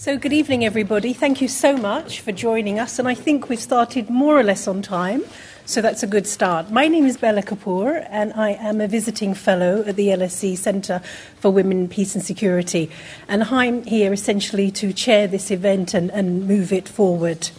So, good evening, everybody. Thank you so much for joining us. And I think we've started more or less on time, so that's a good start. My name is Bela Kapur, and I am a visiting fellow at the LSE Centre for Women, Peace and Security. And I'm here essentially to chair this event and, and move it forward.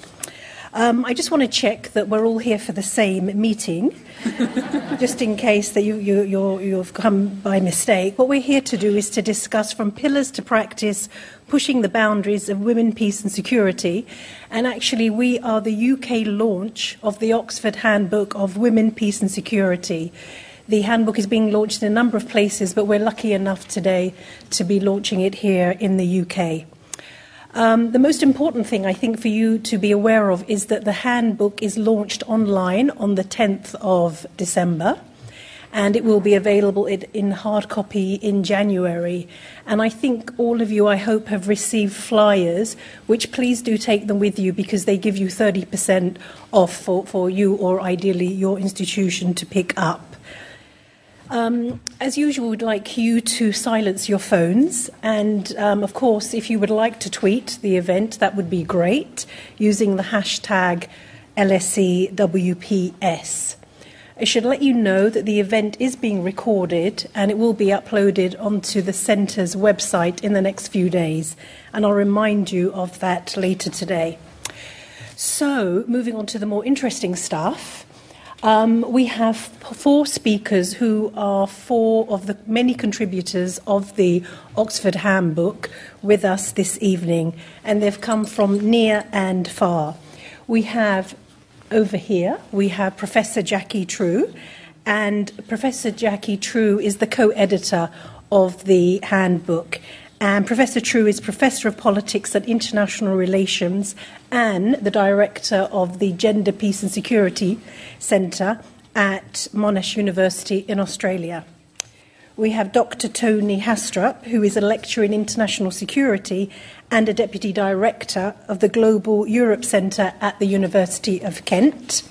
Um, I just want to check that we're all here for the same meeting, just in case that you, you, you have come by mistake. What we're here to do is to discuss from pillars to practice, pushing the boundaries of women, peace, and security. And actually, we are the UK launch of the Oxford Handbook of Women, Peace, and Security. The handbook is being launched in a number of places, but we're lucky enough today to be launching it here in the UK. Um, the most important thing I think for you to be aware of is that the handbook is launched online on the 10th of December and it will be available in hard copy in January. And I think all of you, I hope, have received flyers, which please do take them with you because they give you 30% off for, for you or ideally your institution to pick up. Um, as usual, we'd like you to silence your phones. And um, of course, if you would like to tweet the event, that would be great using the hashtag LSEWPS. I should let you know that the event is being recorded and it will be uploaded onto the Centre's website in the next few days. And I'll remind you of that later today. So, moving on to the more interesting stuff. Um, we have four speakers who are four of the many contributors of the Oxford Handbook with us this evening, and they've come from near and far. We have over here, we have Professor Jacqui True, and Professor Jacqui True is the co editor of the handbook. And Professor True is Professor of Politics and International Relations and the Director of the Gender, Peace and Security Centre at Monash University in Australia. We have Dr. Toni Haastrup, who is a lecturer in international security and a Deputy Director of the Global Europe Centre at the University of Kent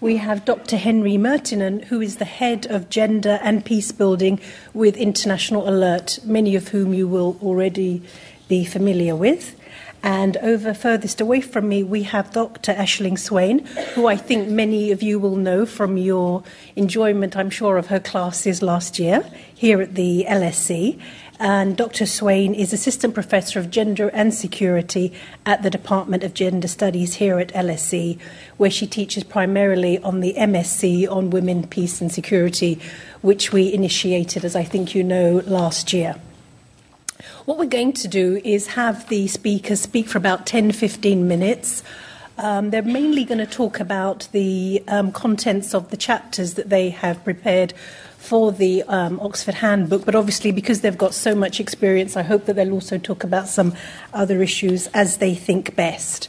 we have Dr. Henri Myrttinen, who is the head of gender and peace building with International Alert, many of whom you will already be familiar with. And over furthest away from me, we have Dr. Aisling Swaine, who I think many of you will know from your enjoyment, I'm sure, of her classes last year here at the LSE. And Dr. Swaine is Assistant Professor of Gender and Security at the Department of Gender Studies here at LSE, where she teaches primarily on the MSc on Women, Peace and Security, which we initiated, as I think you know, last year. What we're going to do is have the speakers speak for about 10 15 minutes. Um, they're mainly going to talk about the um, contents of the chapters that they have prepared for the um, Oxford Handbook, but obviously, because they've got so much experience, I hope that they'll also talk about some other issues as they think best.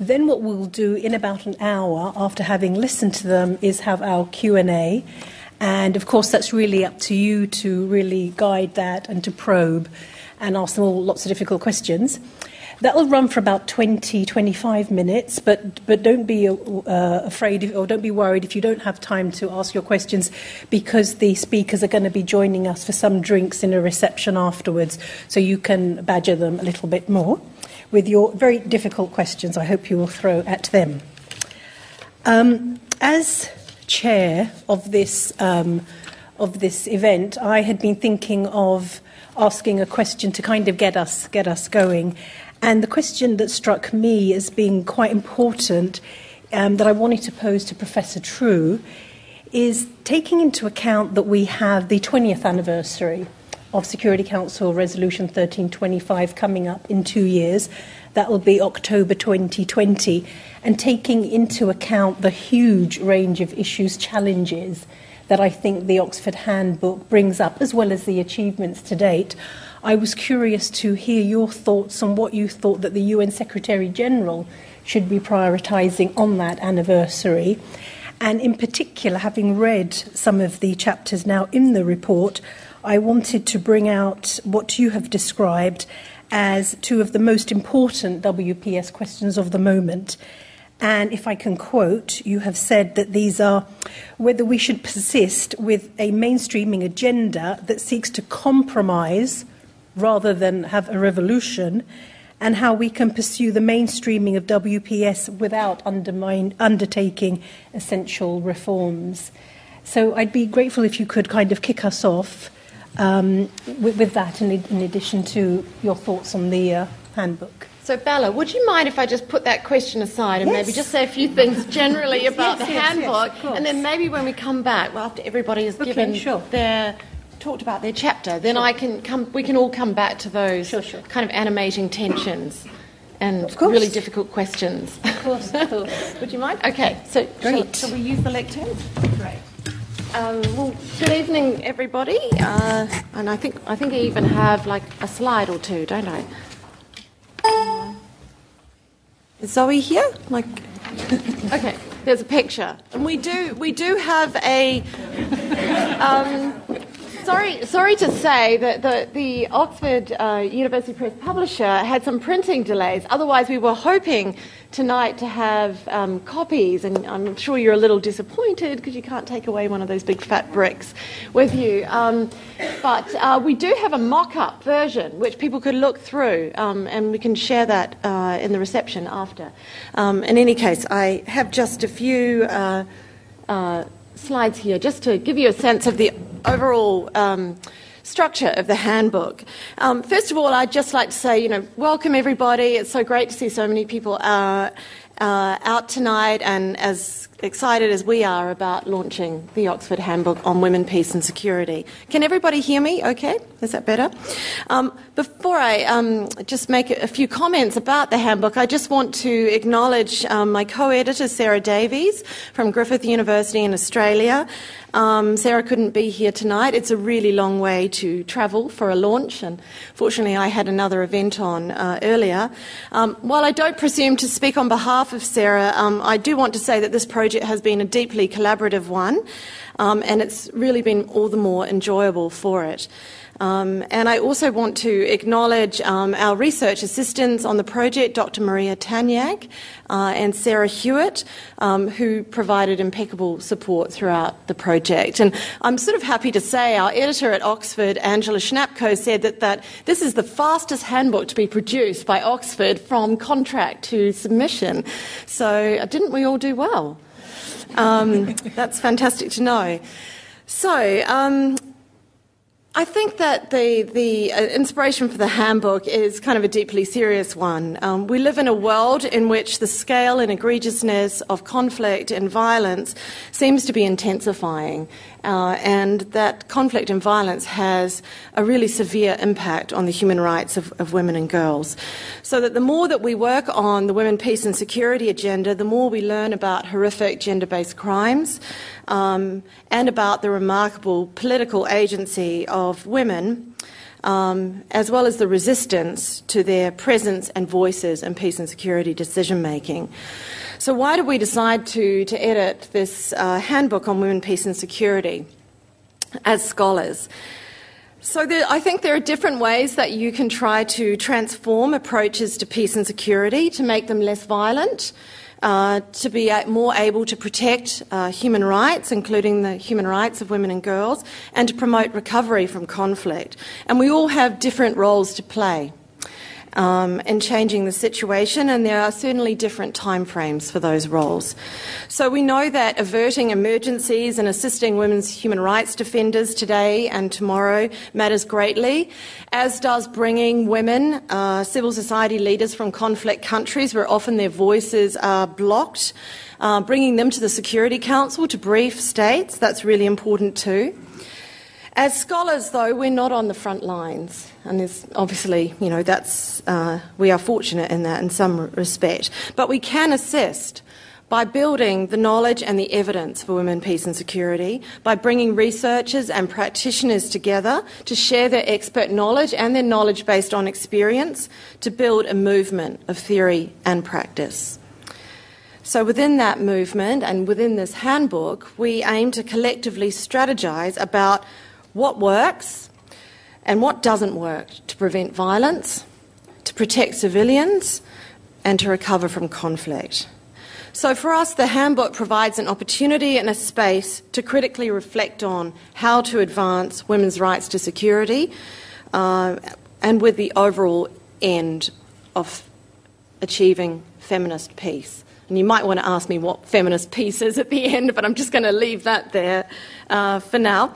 Then, what we'll do in about an hour after having listened to them is have our Q and A, and of course, that's really up to you to really guide that and to probe and ask them all lots of difficult questions. That'll run for about 20, 25 minutes, but, but don't be uh, afraid or don't be worried if you don't have time to ask your questions because the speakers are going to be joining us for some drinks in a reception afterwards, so you can badger them a little bit more with your very difficult questions I hope you will throw at them. Um, as chair of this, um, of this event, I had been thinking of asking a question to kind of get us, get us going. And the question that struck me as being quite important um, that I wanted to pose to Professor True is taking into account that we have the 20th anniversary of Security Council Resolution 1325 coming up in two years. That will be October 2020. And taking into account the huge range of issues, challenges that I think the Oxford Handbook brings up, as well as the achievements to date, I was curious to hear your thoughts on what you thought that the UN Secretary General should be prioritising on that anniversary. And in particular, having read some of the chapters now in the report, I wanted to bring out what you have described as two of the most important WPS questions of the moment. And if I can quote, you have said that these are whether we should persist with a mainstreaming agenda that seeks to compromise rather than have a revolution, and how we can pursue the mainstreaming of WPS without undertaking essential reforms. So I'd be grateful if you could kind of kick us off um, with, with, that, in, in, addition to your thoughts on the uh, handbook. So, Bela, would you mind if I just put that question aside and yes. maybe just say a few things generally about yes, the yes, handbook? and then maybe when we come back, well, after everybody has okay, given sure. their talked about their chapter, then sure. I can come. We can all come back to those sure, sure. kind of animating tensions and really difficult questions. Of course, of course. Would you mind? Okay. So, shall, shall, we use the lectern? Great. Um, well, good evening, everybody. Uh, and I think I think I even have like a slide or two, don't I? Uh, is Zoe here? Like, okay. There's a picture, and we do we do have a. Um, sorry, sorry to say that the, the Oxford uh, University Press publisher had some printing delays. Otherwise, we were hoping tonight to have um, copies, and I'm sure you're a little disappointed because you can't take away one of those big fat bricks with you. Um, but uh, we do have a mock up version which people could look through, um, and we can share that uh, in the reception after. Um, in any case, I have just a few. Uh, uh slides here just to give you a sense of the overall um, structure of the handbook. Um, first of all, I'd just like to say, you know, welcome everybody. It's so great to see so many people uh, uh, out tonight and as excited as we are about launching the Oxford Handbook on Women, Peace and Security. Can everybody hear me okay? Is that better? Um, before I um, just make a few comments about the handbook, I just want to acknowledge um, my co editor, Sarah Davies from Griffith University in Australia. Um, Sarah couldn't be here tonight. It's a really long way to travel for a launch, and fortunately, I had another event on uh, earlier. Um, while I don't presume to speak on behalf of Sarah, um, I do want to say that this project has been a deeply collaborative one, um, and it's really been all the more enjoyable for it. Um, and I also want to acknowledge um, our research assistants on the project, Dr. Maria Tanyag uh, and Sarah Hewitt, um, who provided impeccable support throughout the project. And I'm sort of happy to say our editor at Oxford, Angela Chnapko, said that, that this is the fastest handbook to be produced by Oxford from contract to submission. So uh, didn't we all do well? Um, that's fantastic to know. So, um, I think that the, the uh, inspiration for the handbook is kind of a deeply serious one. Um, we live in a world in which the scale and egregiousness of conflict and violence seems to be intensifying, uh, and that conflict and violence has a really severe impact on the human rights of, of women and girls. So that the more that we work on the women, peace, and security agenda, the more we learn about horrific gender based crimes um, and about the remarkable political agency of women. Um, as well as the resistance to their presence and voices in peace and security decision making. So, why did we decide to, to edit this uh, handbook on women, peace, and security as scholars? So, there, I think there are different ways that you can try to transform approaches to peace and security to make them less violent, uh, to be more able to protect uh, human rights, including the human rights of women and girls, and to promote recovery from conflict. And we all have different roles to play um, in changing the situation, and there are certainly different timeframes for those roles. So we know that averting emergencies and assisting women's human rights defenders today and tomorrow matters greatly, as does bringing women, uh, civil society leaders from conflict countries where often their voices are blocked. Uh, bringing them to the Security Council to brief states, that's really important too. As scholars, though, we're not on the front lines, and there's obviously, you know, that's uh, we are fortunate in that in some respect. But we can assist by building the knowledge and the evidence for women, peace and security, by bringing researchers and practitioners together to share their expert knowledge and their knowledge based on experience to build a movement of theory and practice. So, within that movement and within this handbook, we aim to collectively strategize about what works and what doesn't work to prevent violence, to protect civilians, and to recover from conflict. So, for us, the handbook provides an opportunity and a space to critically reflect on how to advance women's rights to security uh, and with the overall end of achieving feminist peace. And you might want to ask me what feminist peace is at the end, but I'm just going to leave that there uh, for now.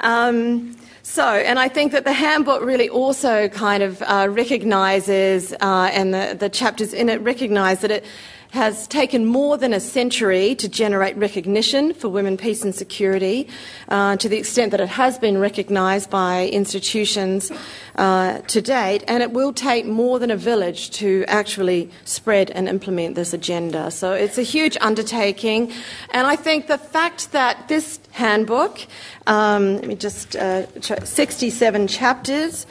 Um, so, and I think that the handbook really also kind of uh, recognises, uh, and the, the chapters in it recognise that it has taken more than a century to generate recognition for women, peace and security, uh, to the extent that it has been recognised by institutions uh, to date, and it will take more than a village to actually spread and implement this agenda. So it's a huge undertaking, and I think the fact that this handbook, um, let me just, uh, 67 chapters,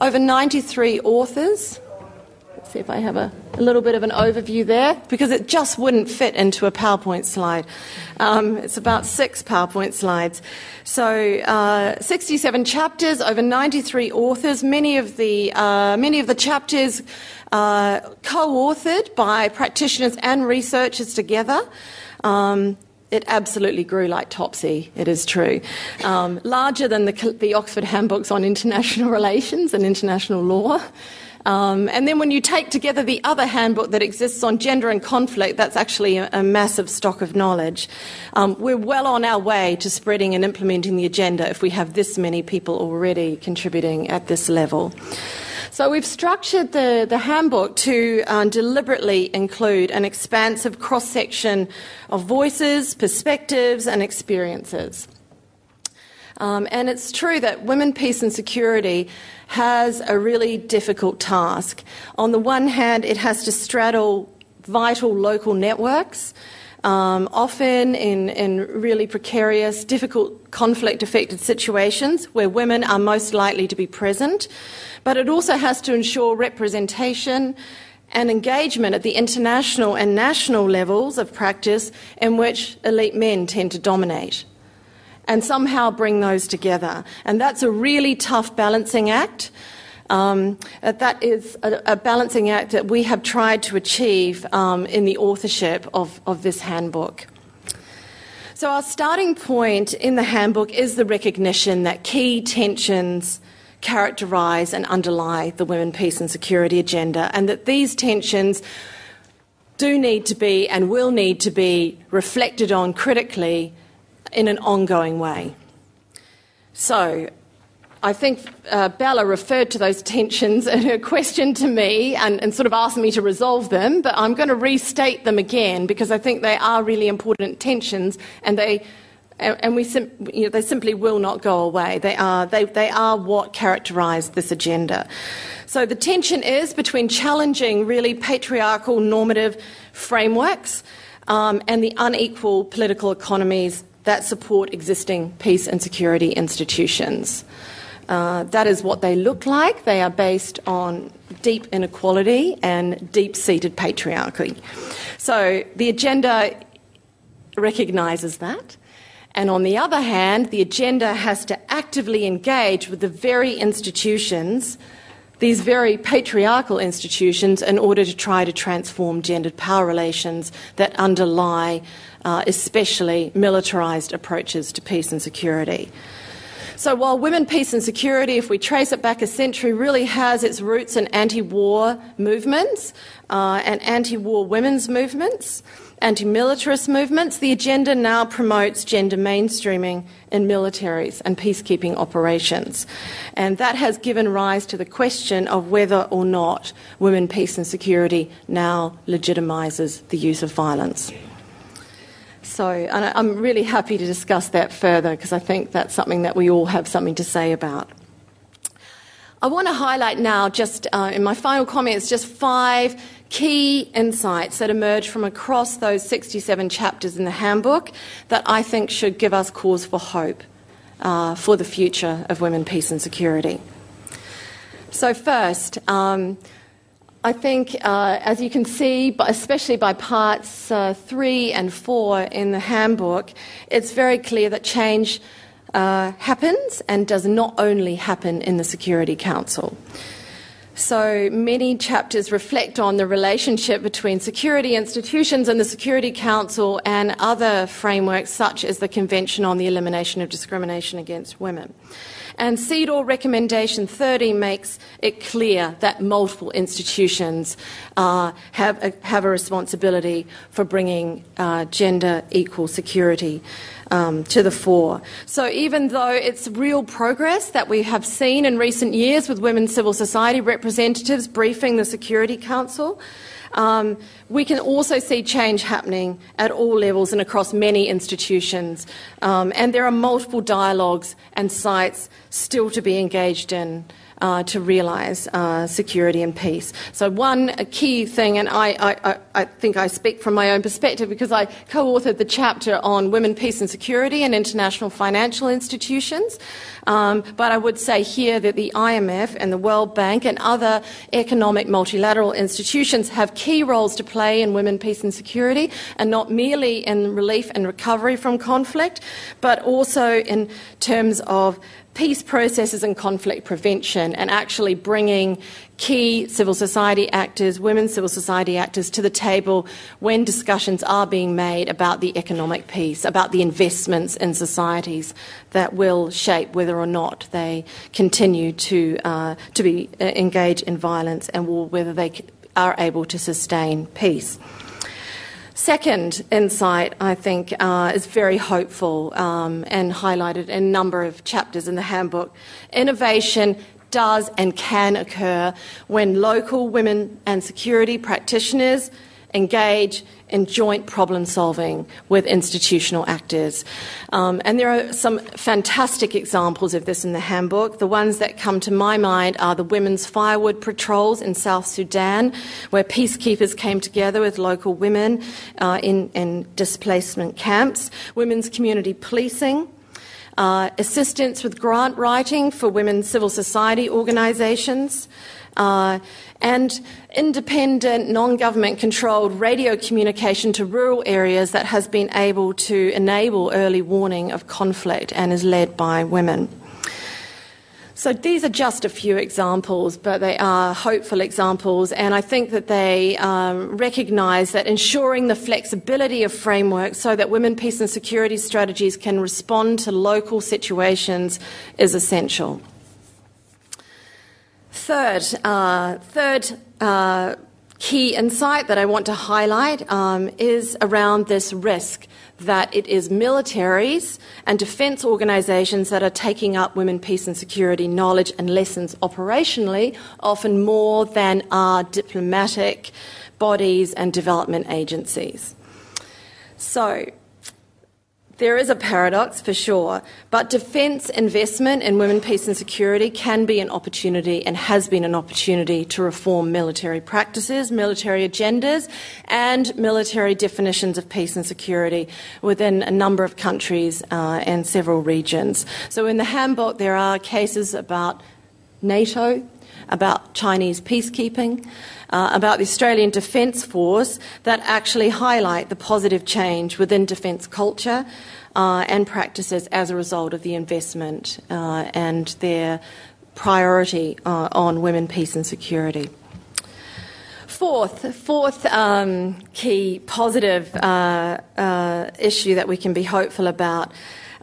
over 93 authors, see if I have a, a, little bit of an overview there, because it just wouldn't fit into a PowerPoint slide. Um, it's about six PowerPoint slides. So, uh, 67 chapters, over 93 authors. Many of the uh, many of the chapters uh, co-authored by practitioners and researchers together. Um, it absolutely grew like Topsy, it is true. Um, larger than the, the Oxford Handbooks on International Relations and International Law. Um, and then when you take together the other handbook that exists on gender and conflict, that's actually a, a massive stock of knowledge. Um, we're well on our way to spreading and implementing the agenda if we have this many people already contributing at this level. So we've structured the, the handbook to um, deliberately include an expansive cross section of voices, perspectives, and experiences. Um, and it's true that women, peace, and security has a really difficult task. On the one hand, it has to straddle vital local networks. Um, often in, in really precarious, difficult, conflict affected situations where women are most likely to be present. But it also has to ensure representation and engagement at the international and national levels of practice in which elite men tend to dominate and somehow bring those together. And that's a really tough balancing act. Um, that is a, a, balancing act that we have tried to achieve um, in the authorship of, of this handbook. So, our starting point in the handbook is the recognition that key tensions characterise and underlie the women, peace, and security agenda, and that these tensions do need to be and will need to be reflected on critically in an ongoing way. So, I think uh, Bela referred to those tensions in her question to me and, and, sort of asked me to resolve them, but I'm going to restate them again because I think they are really important tensions and they. And we sim- you know, they simply will not go away. They are, they, they are what characterise this agenda. So the tension is between challenging really patriarchal normative frameworks um, and the unequal political economies that support existing peace and security institutions. Uh, that is what they look like. They are based on deep inequality and deep seated patriarchy. So the agenda recognises that. And on the other hand, the agenda has to actively engage with the very institutions, these very patriarchal institutions, in order to try to transform gendered power relations that underlie uh, especially militarised approaches to peace and security. So while women, peace and security, if we trace it back a century, really has its roots in anti-war movements uh, and anti-war women's movements, anti-militarist movements, the agenda now promotes gender mainstreaming in militaries and peacekeeping operations. And that has given rise to the question of whether or not women, peace and security now legitimises the use of violence. So I'm really happy to discuss that further because I think that's something that we all have something to say about. I want to highlight now, just uh, in my final comments, just five key insights that emerge from across those 67 chapters in the handbook that I think should give us cause for hope uh, for the future of women, peace, and security. So, first, um, I think, uh, as you can see, especially by parts uh, three and four in the handbook, it's very clear that change uh, happens and does not only happen in the Security Council. So many chapters reflect on the relationship between security institutions and the Security Council and other frameworks, such as the Convention on the Elimination of Discrimination Against Women. And CEDAW Recommendation 30 makes it clear that multiple institutions uh, have, a, have a responsibility for bringing uh, gender equal security um, to the fore. So even though it's real progress that we have seen in recent years with women civil society representatives briefing the Security Council, um, we can also see change happening at all levels and across many institutions. Um, and there are multiple dialogues and sites still to be engaged in uh, to realise uh, security and peace. So, one key thing, and I, I, I, think I speak from my own perspective because I co authored the chapter on women, peace, and security in international financial institutions. Um, but I would say here that the IMF and the World Bank and other economic multilateral institutions have key roles to play in women, peace, and security, and not merely in relief and recovery from conflict, but also in terms of peace processes and conflict prevention and actually bringing key civil society actors, women civil society actors, to the table when discussions are being made about the economic peace, about the investments in societies that will shape whether or not they continue to, uh, to be uh, engaged in violence and war, whether they are able to sustain peace. Second insight, I think, uh, is very hopeful um, and highlighted in a number of chapters in the handbook. Innovation does and can occur when local women and security practitioners engage in joint problem solving with institutional actors. Um, and there are some fantastic examples of this in the handbook. The ones that come to my mind are the women's firewood patrols in South Sudan, where peacekeepers came together with local women uh, in, in displacement camps, women's community policing. Uh, assistance with grant writing for women's civil society organisations, uh, and independent, non government controlled radio communication to rural areas that has been able to enable early warning of conflict and is led by women. So these are just a few examples, but they are hopeful examples, and I think that they um, recognise that ensuring the flexibility of frameworks so that women, peace, and security strategies can respond to local situations is essential. Third, uh, third uh, key insight that I want to highlight um, is around this risk that it is militaries and defence organisations that are taking up women, peace and security knowledge and lessons operationally, often more than are diplomatic bodies and development agencies. So, there is a paradox for sure, but defence investment in women, peace and security can be an opportunity and has been an opportunity to reform military practices, military agendas, and military definitions of peace and security within a number of countries uh, and several regions. So in the handbook, there are cases about NATO, about Chinese peacekeeping uh, about the Australian Defence Force that actually highlight the positive change within defence culture uh, and practices as a result of the investment uh, and their priority uh, on women, peace, and security. Fourth, fourth um, key positive uh, uh, issue that we can be hopeful about.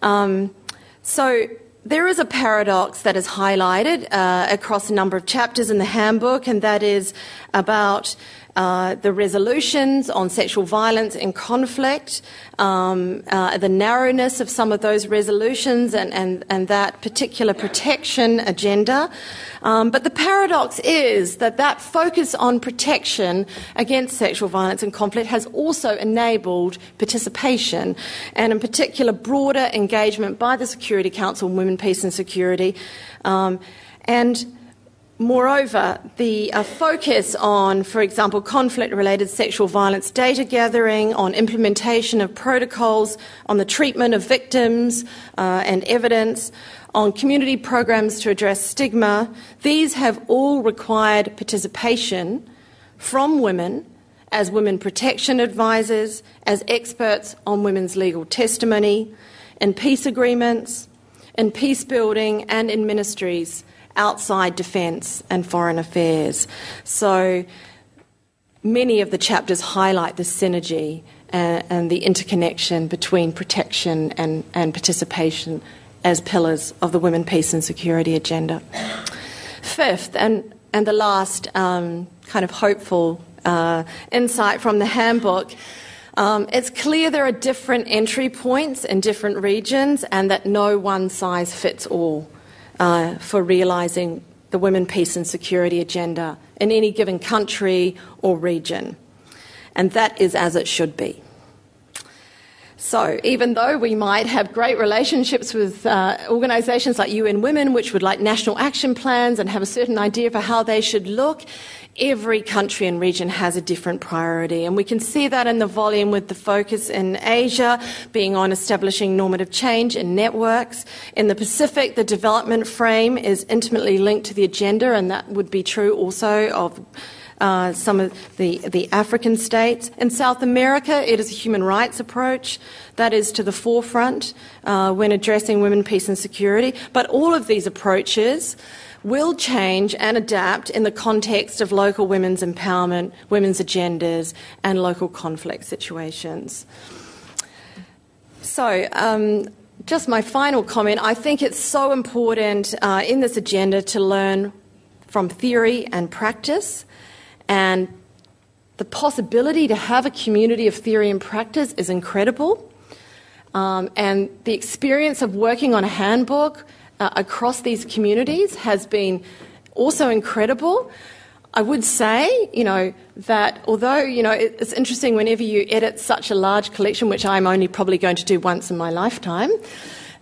Um, so, there is a paradox that is highlighted uh, across a number of chapters in the handbook, and that is about uh, the resolutions on sexual violence and conflict, um, uh, the narrowness of some of those resolutions and, and, and that particular protection agenda. Um, but the paradox is that that focus on protection against sexual violence and conflict has also enabled participation and, in particular, broader engagement by the Security Council on Women, Peace and Security. Um, and Moreover, the uh, focus on, for example, conflict related sexual violence data gathering, on implementation of protocols, on the treatment of victims uh, and evidence, on community programs to address stigma, these have all required participation from women as women protection advisors, as experts on women's legal testimony, in peace agreements, in peace building, and in ministries outside defence and foreign affairs. So many of the chapters highlight the synergy and, uh, and the interconnection between protection and, and participation as pillars of the Women, Peace and Security agenda. Fifth, and, and the last um, kind of hopeful uh, insight from the handbook. Um, it's clear there are different entry points in different regions and that no one size fits all uh, for realising the women, peace and security agenda in any given country or region. And that is as it should be. So, even though we might have great relationships with uh, organisations like UN Women, which would like national action plans and have a certain idea for how they should look, every country and region has a different priority. And we can see that in the volume with the focus in Asia being on establishing normative change in networks. In the Pacific, the development frame is intimately linked to the agenda, and that would be true also of uh, some of the, the African states. In South America, it is a human rights approach that is to the forefront uh, when addressing women, peace, and security. But all of these approaches will change and adapt in the context of local women's empowerment, women's agendas, and local conflict situations. So, um, just my final comment I think it's so important uh, in this agenda to learn from theory and practice and the possibility to have a community of theory and practice is incredible. Um, and the experience of working on a handbook uh, across these communities has been also incredible. I would say, you know, that although, you know, it's interesting whenever you edit such a large collection, which I'm only probably going to do once in my lifetime,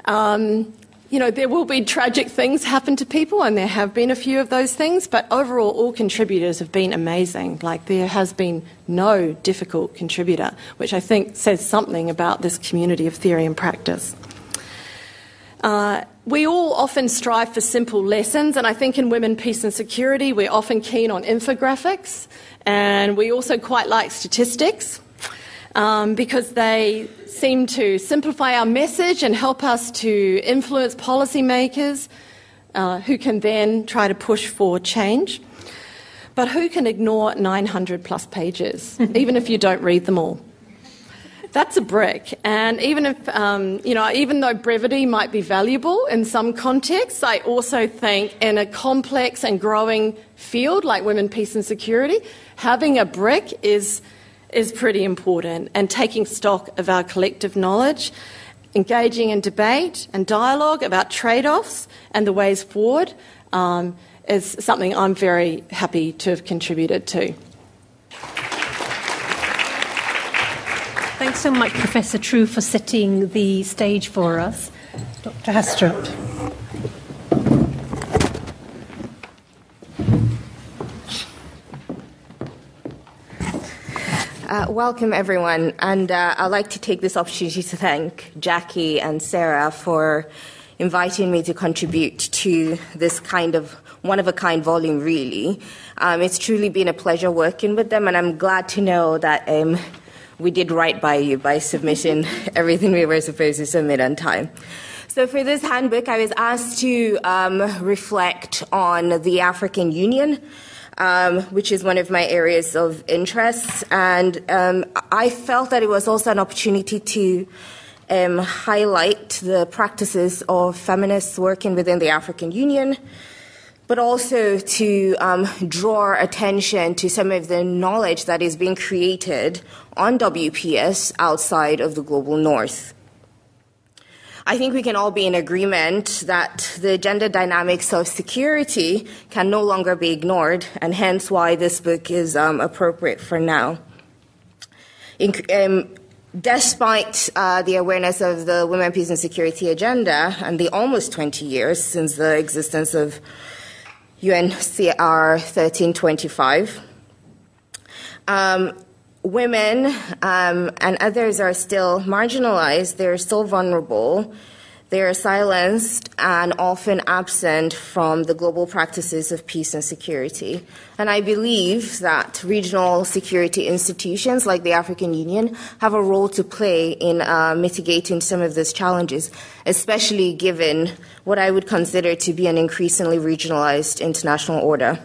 um, you know, there will be tragic things happen to people, and there have been a few of those things, but overall, all contributors have been amazing. Like, there has been no difficult contributor, which I think says something about this community of theory and practice. Uh, we all often strive for simple lessons, and I think in Women, Peace and Security, we're often keen on infographics, and we also quite like statistics um, because they seem to simplify our message and help us to influence policymakers uh, who can then try to push for change. But who can ignore 900 plus pages, even if you don't read them all? That's a brick. And even if, um, you know, even though brevity might be valuable in some contexts, I also think in a complex and growing field like women, peace, and security, having a brick is is pretty important, and taking stock of our collective knowledge, engaging in debate and dialogue about trade offs and the ways forward um, is something I'm very happy to have contributed to. Thanks so much, Professor True, for setting the stage for us. Dr. Haastrup. Uh, welcome, everyone. And uh, I'd like to take this opportunity to thank Jacqui and Sarah for inviting me to contribute to this kind of one of a kind volume, really. Um, it's truly been a pleasure working with them, and I'm glad to know that um, we did right by you by submitting everything we were supposed to submit on time. So, for this handbook, I was asked to um, reflect on the African Union um, which is one of my areas of interest. And um, I felt that it was also an opportunity to um, highlight the practices of feminists working within the African Union, but also to um, draw attention to some of the knowledge that is being created on WPS outside of the global north. I think we can all be in agreement that the gender dynamics of security can no longer be ignored, and hence why this book is um, appropriate for now. In, um, despite uh, the awareness of the Women, Peace and Security agenda and the almost 20 years since the existence of UNCR 1325, um, women um, and others are still marginalized, they're still vulnerable, they are silenced and often absent from the global practices of peace and security. And I believe that regional security institutions like the African Union have a role to play in uh, mitigating some of these challenges, especially given what I would consider to be an increasingly regionalized international order.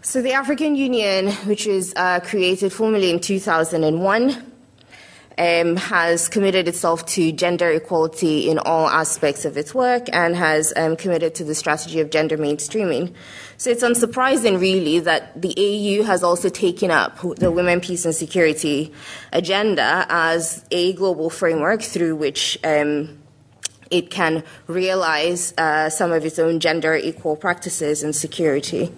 So, the African Union, which was uh, created formally in 2001, um, has committed itself to gender equality in all aspects of its work and has um, committed to the strategy of gender mainstreaming. So it's unsurprising, really, that the AU has also taken up the Women, Peace and Security agenda as a global framework through which um, it can realize uh, some of its own gender equal practices and security.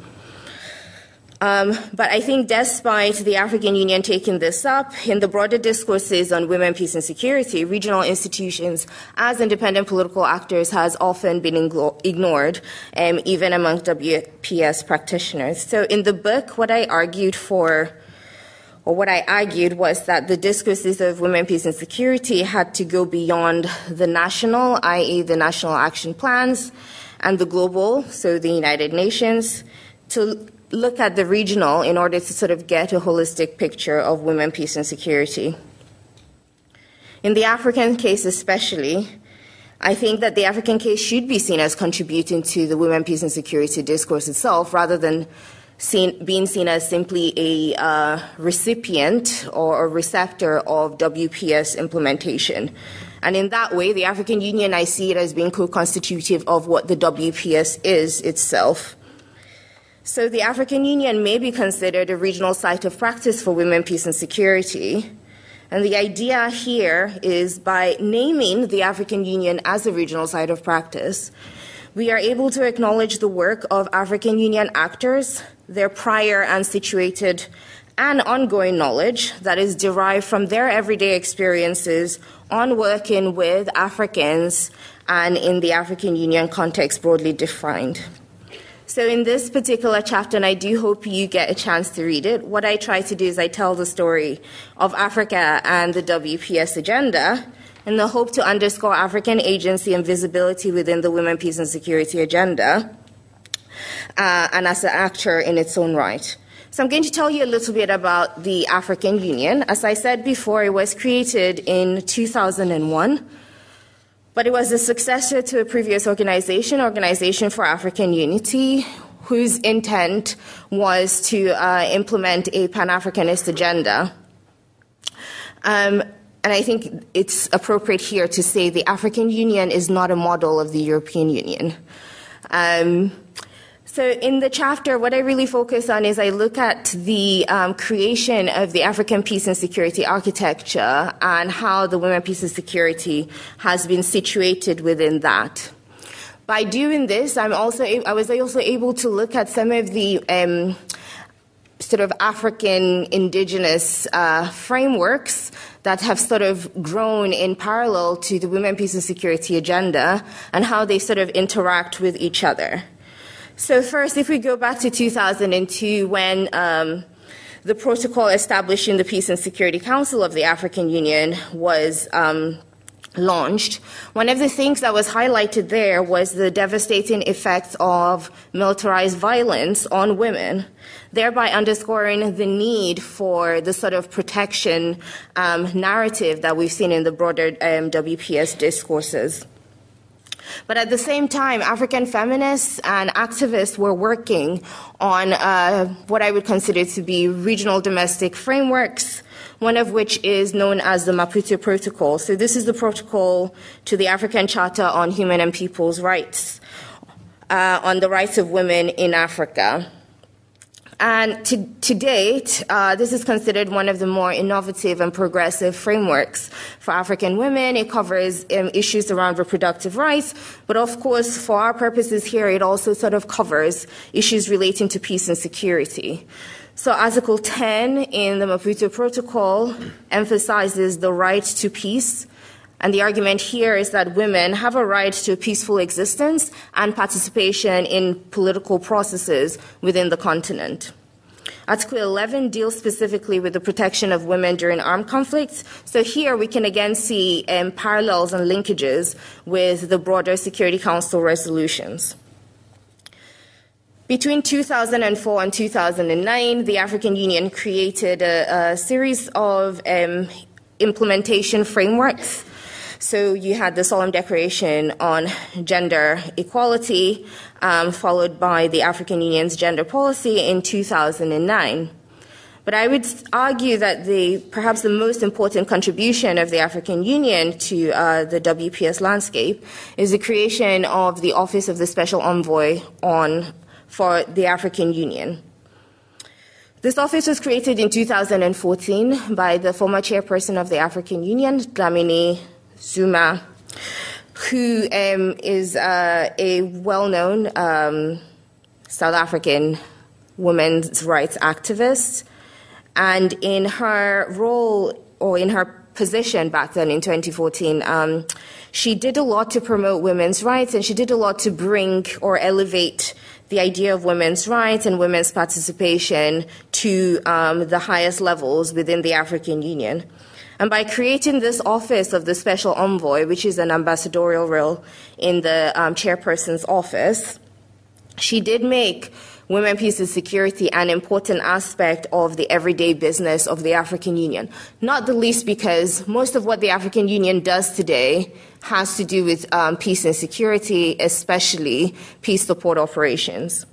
Um, but I think despite the African Union taking this up, in the broader discourses on women, peace, and security, regional institutions as independent political actors has often been ignored, um, even among WPS practitioners. So in the book, what I argued for or what I argued was that the discourses of women, peace, and security had to go beyond the national, i.e., the national action plans, and the global, so the United Nations, to look at the regional in order to sort of get a holistic picture of women, peace, and security. In the African case, especially, I think that the African case should be seen as contributing to the women, peace, and security discourse itself rather than seen, being seen as simply a uh, recipient or a receptor of WPS implementation. And in that way, the African Union, I see it as being co constitutive of what the WPS is itself. So the African Union may be considered a regional site of practice for women, peace, and security. And the idea here is by naming the African Union as a regional site of practice, we are able to acknowledge the work of African Union actors, their prior and situated and ongoing knowledge that is derived from their everyday experiences on working with Africans and in the African Union context broadly defined. So, in this particular chapter, and I do hope you get a chance to read it, what I try to do is I tell the story of Africa and the WPS agenda in the hope to underscore African agency and visibility within the Women, Peace and Security agenda uh, and as an actor in its own right. So, I'm going to tell you a little bit about the African Union. As I said before, it was created in 2001 but it was a successor to a previous organization, Organization for African Unity, whose intent was to uh, implement a Pan Africanist agenda. Um, and I think it's appropriate here to say the African Union is not a model of the European Union. Um, so, in the chapter, what I really focus on is I look at the um, creation of the African peace and security architecture and how the women peace and security has been situated within that. By doing this, I'm also I was also able to look at some of the um, sort of African indigenous uh, frameworks that have sort of grown in parallel to the women peace and security agenda and how they sort of interact with each other. So, first, if we go back to 2002, when um, the protocol establishing the Peace and Security Council of the African Union was um, launched, one of the things that was highlighted there was the devastating effects of militarized violence on women, thereby underscoring the need for the sort of protection um, narrative that we've seen in the broader um, WPS discourses. But at the same time, African feminists and activists were working on uh, what I would consider to be regional domestic frameworks, one of which is known as the Maputo Protocol. So, this is the protocol to the African Charter on Human and People's Rights, uh, on the rights of women in Africa. And to, to date, uh, this is considered one of the more innovative and progressive frameworks for African women. It covers um, issues around reproductive rights, but of course, for our purposes here, it also sort of covers issues relating to peace and security. So, Article 10 in the Maputo Protocol emphasizes the right to peace. And the argument here is that women have a right to a peaceful existence and participation in political processes within the continent. Article 11 deals specifically with the protection of women during armed conflicts. So here we can again see um, parallels and linkages with the broader Security Council resolutions. Between 2004 and 2009, the African Union created a, a series of um, implementation frameworks so you had the Solemn Declaration on Gender Equality, um, followed by the African Union's gender policy in 2009. But I would argue that the perhaps the most important contribution of the African Union to uh, the WPS landscape is the creation of the Office of the Special Envoy on for the African Union. This office was created in 2014 by the former chairperson of the African Union, Dlamini Zuma, who um, is uh, a well known um, South African women's rights activist. And in her role or in her position back then in 2014, um, she did a lot to promote women's rights and she did a lot to bring or elevate the idea of women's rights and women's participation to um, the highest levels within the African Union. And by creating this office of the special envoy, which is an ambassadorial role in the um, chairperson's office, she did make women, peace, and security an important aspect of the everyday business of the African Union. Not the least because most of what the African Union does today has to do with um, peace and security, especially peace support operations.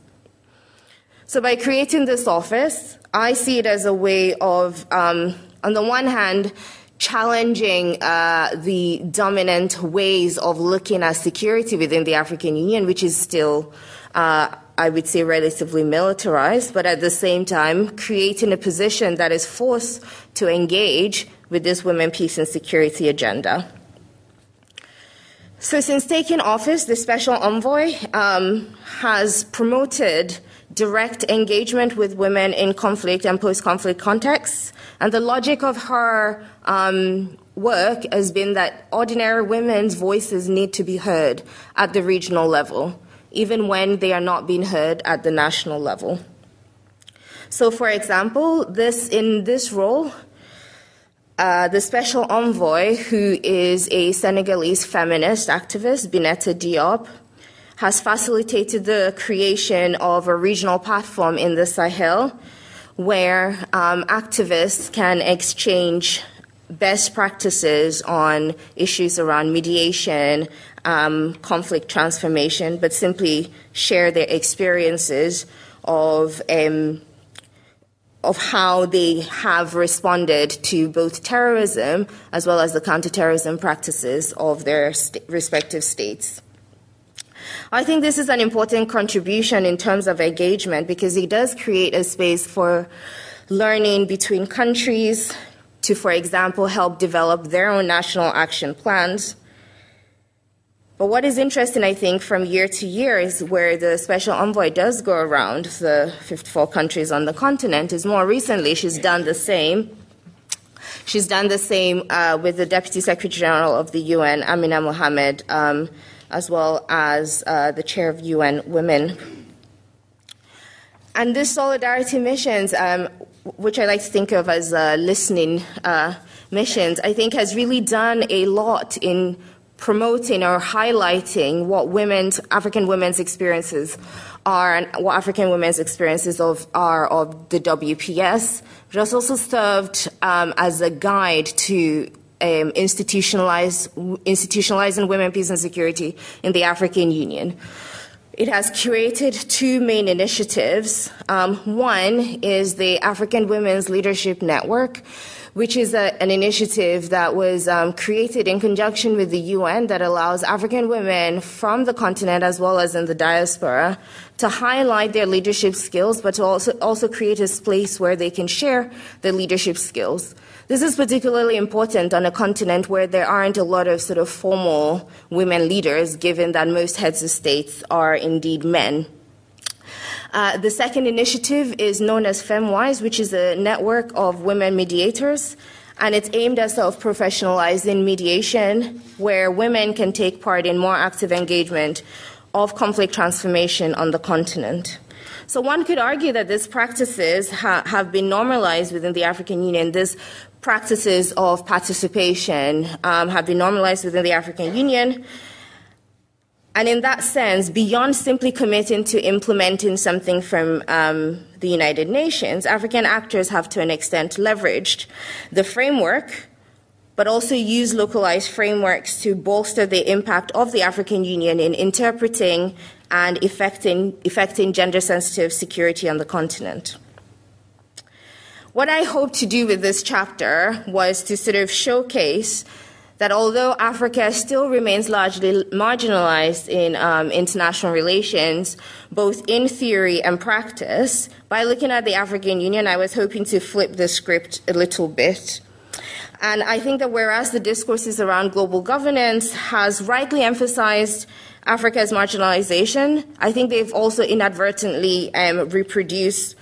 So, by creating this office, I see it as a way of, um, on the one hand, challenging uh, the dominant ways of looking at security within the African Union, which is still uh, I would say, relatively militarized, but at the same time, creating a position that is forced to engage with this women, peace, and security agenda. So, since taking office, the special envoy um, has promoted direct engagement with women in conflict and post conflict contexts. And the logic of her um, work has been that ordinary women's voices need to be heard at the regional level even when they are not being heard at the national level. So, for example, this in this role, uh, the special envoy, who is a Senegalese feminist activist, Bineta Diop, has facilitated the creation of a regional platform in the Sahel where um, activists can exchange best practices on issues around mediation, um, conflict transformation, but simply share their experiences of um, of how they have responded to both terrorism as well as the counterterrorism practices of their st- respective states. I think this is an important contribution in terms of engagement because it does create a space for learning between countries to, for example, help develop their own national action plans but what is interesting, I think, from year to year is where the special envoy does go around the 54 countries on the continent, is more recently she's done the same. She's done the same uh, with the Deputy Secretary General of the UN, Amina Mohammed, um, as well as uh, the chair of UN Women. And this solidarity missions, um, which I like to think of as uh, listening uh, missions, I think has really done a lot in promoting or highlighting what women's African women's experiences are and what African women's experiences of are of the WPS, but has also served um, as a guide to um, institutionalizing women, peace, and security in the African Union. It has curated two main initiatives. Um, one is the African Women's Leadership Network, which is a, an initiative that was um, created in conjunction with the UN that allows African women from the continent as well as in the diaspora to highlight their leadership skills, but to also, also create a space where they can share their leadership skills. This is particularly important on a continent where there aren't a lot of sort of formal women leaders, given that most heads of states are indeed men. Uh, the second initiative is known as FemWise, which is a network of women mediators, and it's aimed at self professionalizing mediation, where women can take part in more active engagement of conflict transformation on the continent. So one could argue that these practices ha- have been normalized within the African Union. These practices of participation um, have been normalized within the African Union. And in that sense, beyond simply committing to implementing something from um, the United Nations, African actors have to an extent leveraged the framework, but also use localized frameworks to bolster the impact of the African Union in interpreting and effecting gender sensitive security on the continent. What I hope to do with this chapter was to sort of showcase that although Africa still remains largely marginalized in um, international relations, both in theory and practice, by looking at the African Union, I was hoping to flip the script a little bit. And I think that whereas the discourses around global governance has rightly emphasized Africa's marginalization, I think they've also inadvertently um, reproduced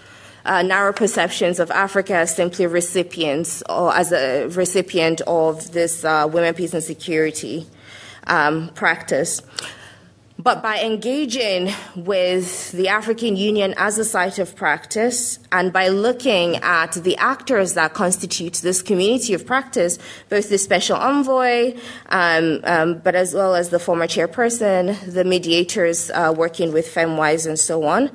uh, narrow perceptions of Africa as simply recipients or as a recipient of this uh, women, peace, and security um, practice. But by engaging with the African Union as a site of practice and by looking at the actors that constitute this community of practice, both the special envoy, um, um, but as well as the former chairperson, the mediators uh, working with FemWise, and so on,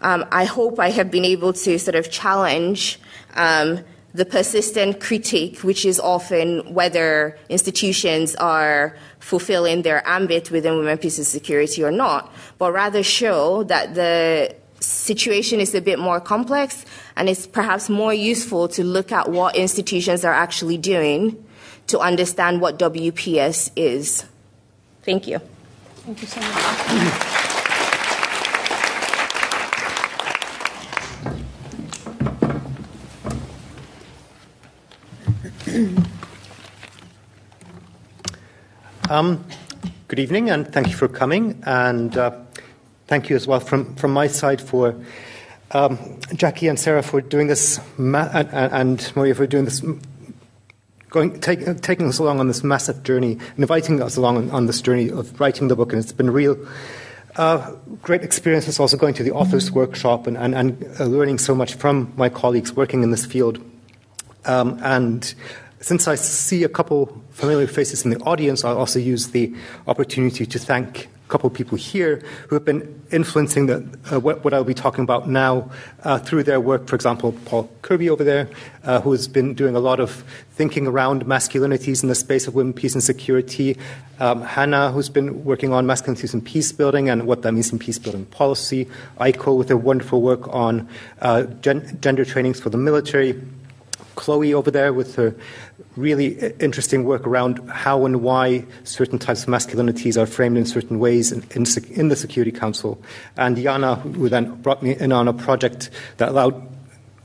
um, I hope I have been able to sort of challenge um, the persistent critique, which is often whether institutions are fulfilling their ambit within women, peace, and security or not, but rather show that the situation is a bit more complex and it's perhaps more useful to look at what institutions are actually doing to understand what WPS is. Thank you. Thank you so much. Um, good evening, and thank you for coming. And uh, thank you as well from, from my side for um, Jacqui and Sara for doing this, ma- and, and, Maria for doing this, going, take, taking us along on this massive journey, inviting us along on, on, this journey of writing the book. And it's been real uh, great experience. It's also going to the authors' workshop and, and, and uh, learning so much from my colleagues working in this field. Um, and since I see a couple familiar faces in the audience, I'll also use the opportunity to thank a couple of people here who have been influencing the, uh, what, what, I'll be talking about now uh, through their work. For example, Paul Kirby over there, uh, who has been doing a lot of thinking around masculinities in the space of women, peace, and security. Um, Hannah, who's been working on masculinities and peace building and what that means in peace building policy. Aiko, with their wonderful work on uh, gen- gender trainings for the military. Chloe over there with her really interesting work around how and why certain types of masculinities are framed in certain ways in, in, in the Security Council. And Yana, who then brought me in on a project that allowed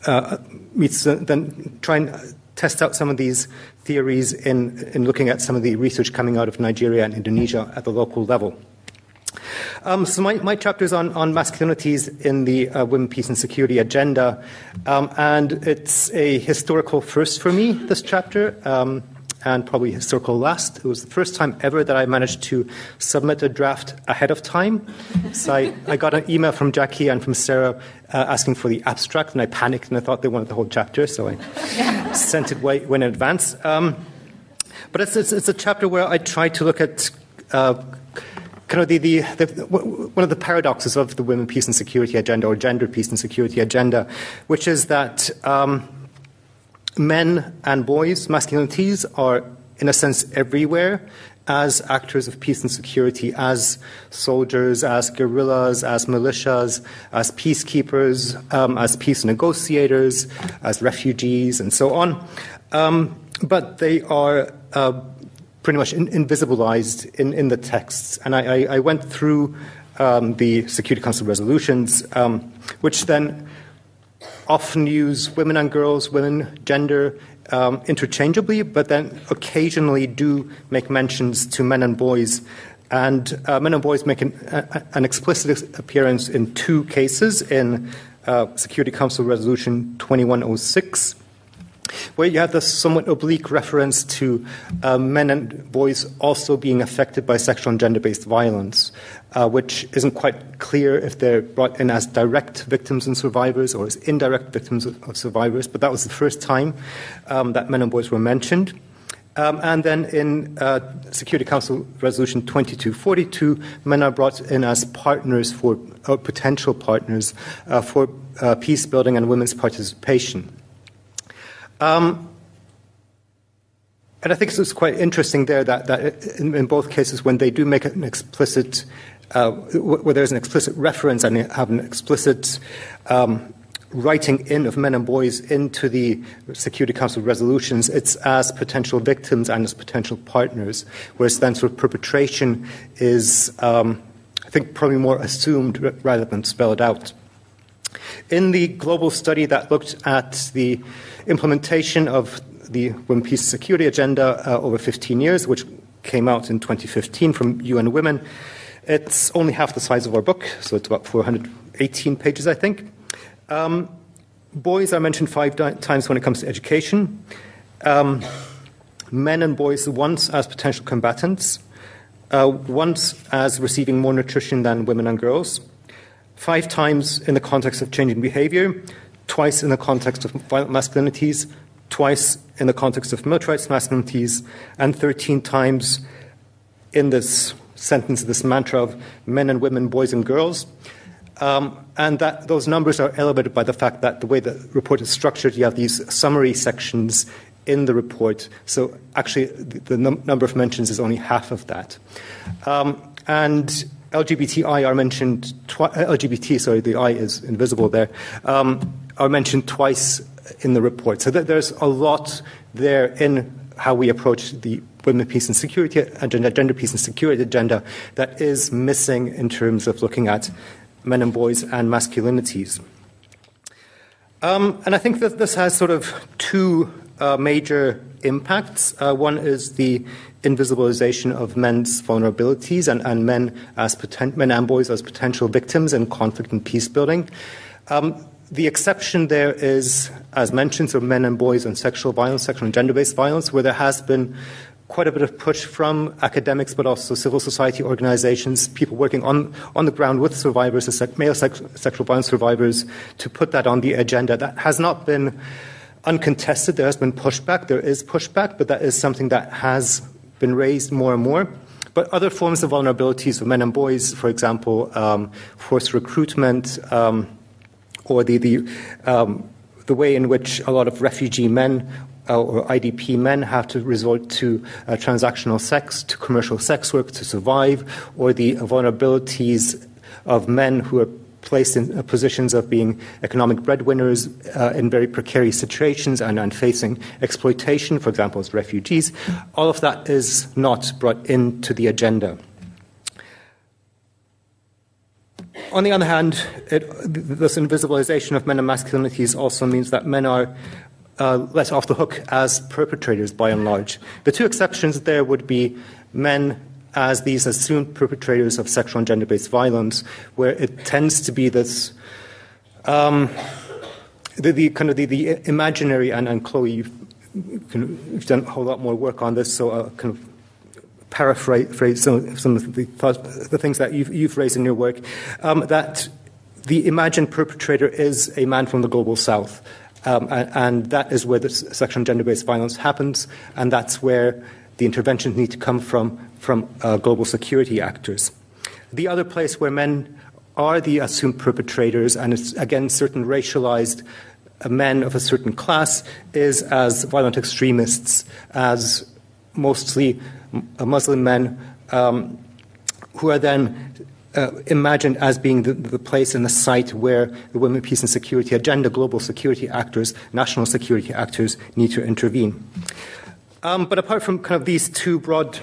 uh, me to then try and test out some of these theories in, in looking at some of the research coming out of Nigeria and Indonesia at the local level. Um, so my, my chapter is on, on masculinities in the uh, Women, Peace and Security agenda, um, and it's a historical first for me, this chapter. Um, and probably historical last. It was the first time ever that I managed to submit a draft ahead of time. So I, I got an email from Jacqui and from Sara uh, asking for the abstract, and I panicked and I thought they wanted the whole chapter, so I sent it way, way in advance. Um, but it's, it's, it's, a chapter where I try to look at uh, kind of the, the, the, one of the paradoxes of the women, peace, and security agenda, or gender, peace, and security agenda, which is that um, men and boys, masculinities, are in a sense everywhere as actors of peace and security, as soldiers, as guerrillas, as militias, as peacekeepers, um, as peace negotiators, as refugees, and so on. Um, but they are uh, pretty much in, invisibilized in, in the texts. And I, I, I went through um, the Security Council resolutions, um, which then often use women and girls, women, gender um, interchangeably, but then occasionally do make mentions to men and boys. And uh, men and boys make an, an, explicit appearance in two cases in uh, Security Council Resolution 2106 where you have this somewhat oblique reference to uh, men and boys also being affected by sexual and gender based violence, uh, which isn't quite clear if they're brought in as direct victims and survivors or as indirect victims of, of survivors, but that was the first time um, that men and boys were mentioned. Um, and then in uh, Security Council Resolution 2242, men are brought in as partners for, or potential partners uh, for uh, peace building and women's participation. Um, and I think it's quite interesting there that, that in, in, both cases, when they do make an explicit, uh, where there's an explicit reference and have an explicit um, writing in of men and boys into the Security Council resolutions, it's as potential victims and as potential partners, whereas then sort of perpetration is, um, I think, probably more assumed rather than spelled out. In the global study that looked at the implementation of the Women, Peace, Security Agenda uh, over 15 years, which came out in 2015 from UN Women, it's only half the size of our book, so it's about 418 pages, I think. Um, boys are mentioned five di- times when it comes to education. Um, men and boys once as potential combatants, uh, once as receiving more nutrition than women and girls, five times in the context of changing behavior, twice in the context of violent masculinities, twice in the context of militarized masculinities, and 13 times in this sentence, this mantra of men and women, boys and girls. Um, and that those numbers are elevated by the fact that the way the report is structured, you have these summary sections in the report. So actually, the, the num- number of mentions is only half of that. Um, and LGBTI are mentioned, twi- uh, LGBT, sorry, the I is invisible there, um, are mentioned twice in the report. So th- there's a lot there in how we approach the women, peace, and security agenda, gender, peace, and security agenda that is missing in terms of looking at men and boys and masculinities. Um, and I think that this has sort of two uh, major impacts. Uh, one is the invisibilization of men's vulnerabilities and, and men as poten- men and boys as potential victims in conflict and peace building. Um, the exception there is, as mentioned, so men and boys and sexual violence, sexual and gender based violence, where there has been quite a bit of push from academics, but also civil society organizations, people working on, on the ground with survivors, male sex, sexual violence survivors, to put that on the agenda. That has not been uncontested. There has been pushback. There is pushback, but that is something that has been raised more and more. But other forms of vulnerabilities for men and boys, for example, um, forced recruitment, um, or the, the, um, the way in which a lot of refugee men uh, or IDP men have to resort to uh, transactional sex, to commercial sex work to survive, or the vulnerabilities of men who are placed in uh, positions of being economic breadwinners uh, in very precarious situations and, and, facing exploitation, for example, as refugees. All of that is not brought into the agenda. On the other hand, it, this invisibilization of men and masculinities also means that men are uh, let off the hook as perpetrators by and large. The two exceptions there would be men as these assumed perpetrators of sexual and gender based violence, where it tends to be this. Um, the, the, kind of the, the imaginary and, and Chloe, you've, you've, done a whole lot more work on this, so I'll kind of paraphrase some, some of the, thoughts, the things that you've, you've, raised in your work. Um, that the imagined perpetrator is a man from the global south. Um, and, and, that is where the sexual and gender based violence happens, and that's where the interventions need to come from from uh, global security actors. The other place where men are the assumed perpetrators, and it's again certain racialized uh, men of a certain class, is as violent extremists, as mostly Muslim men um, who are then uh, imagined as being the, the, place and the site where the women, peace, and security agenda, global security actors, national security actors need to intervene. Um, but apart from kind of these two broad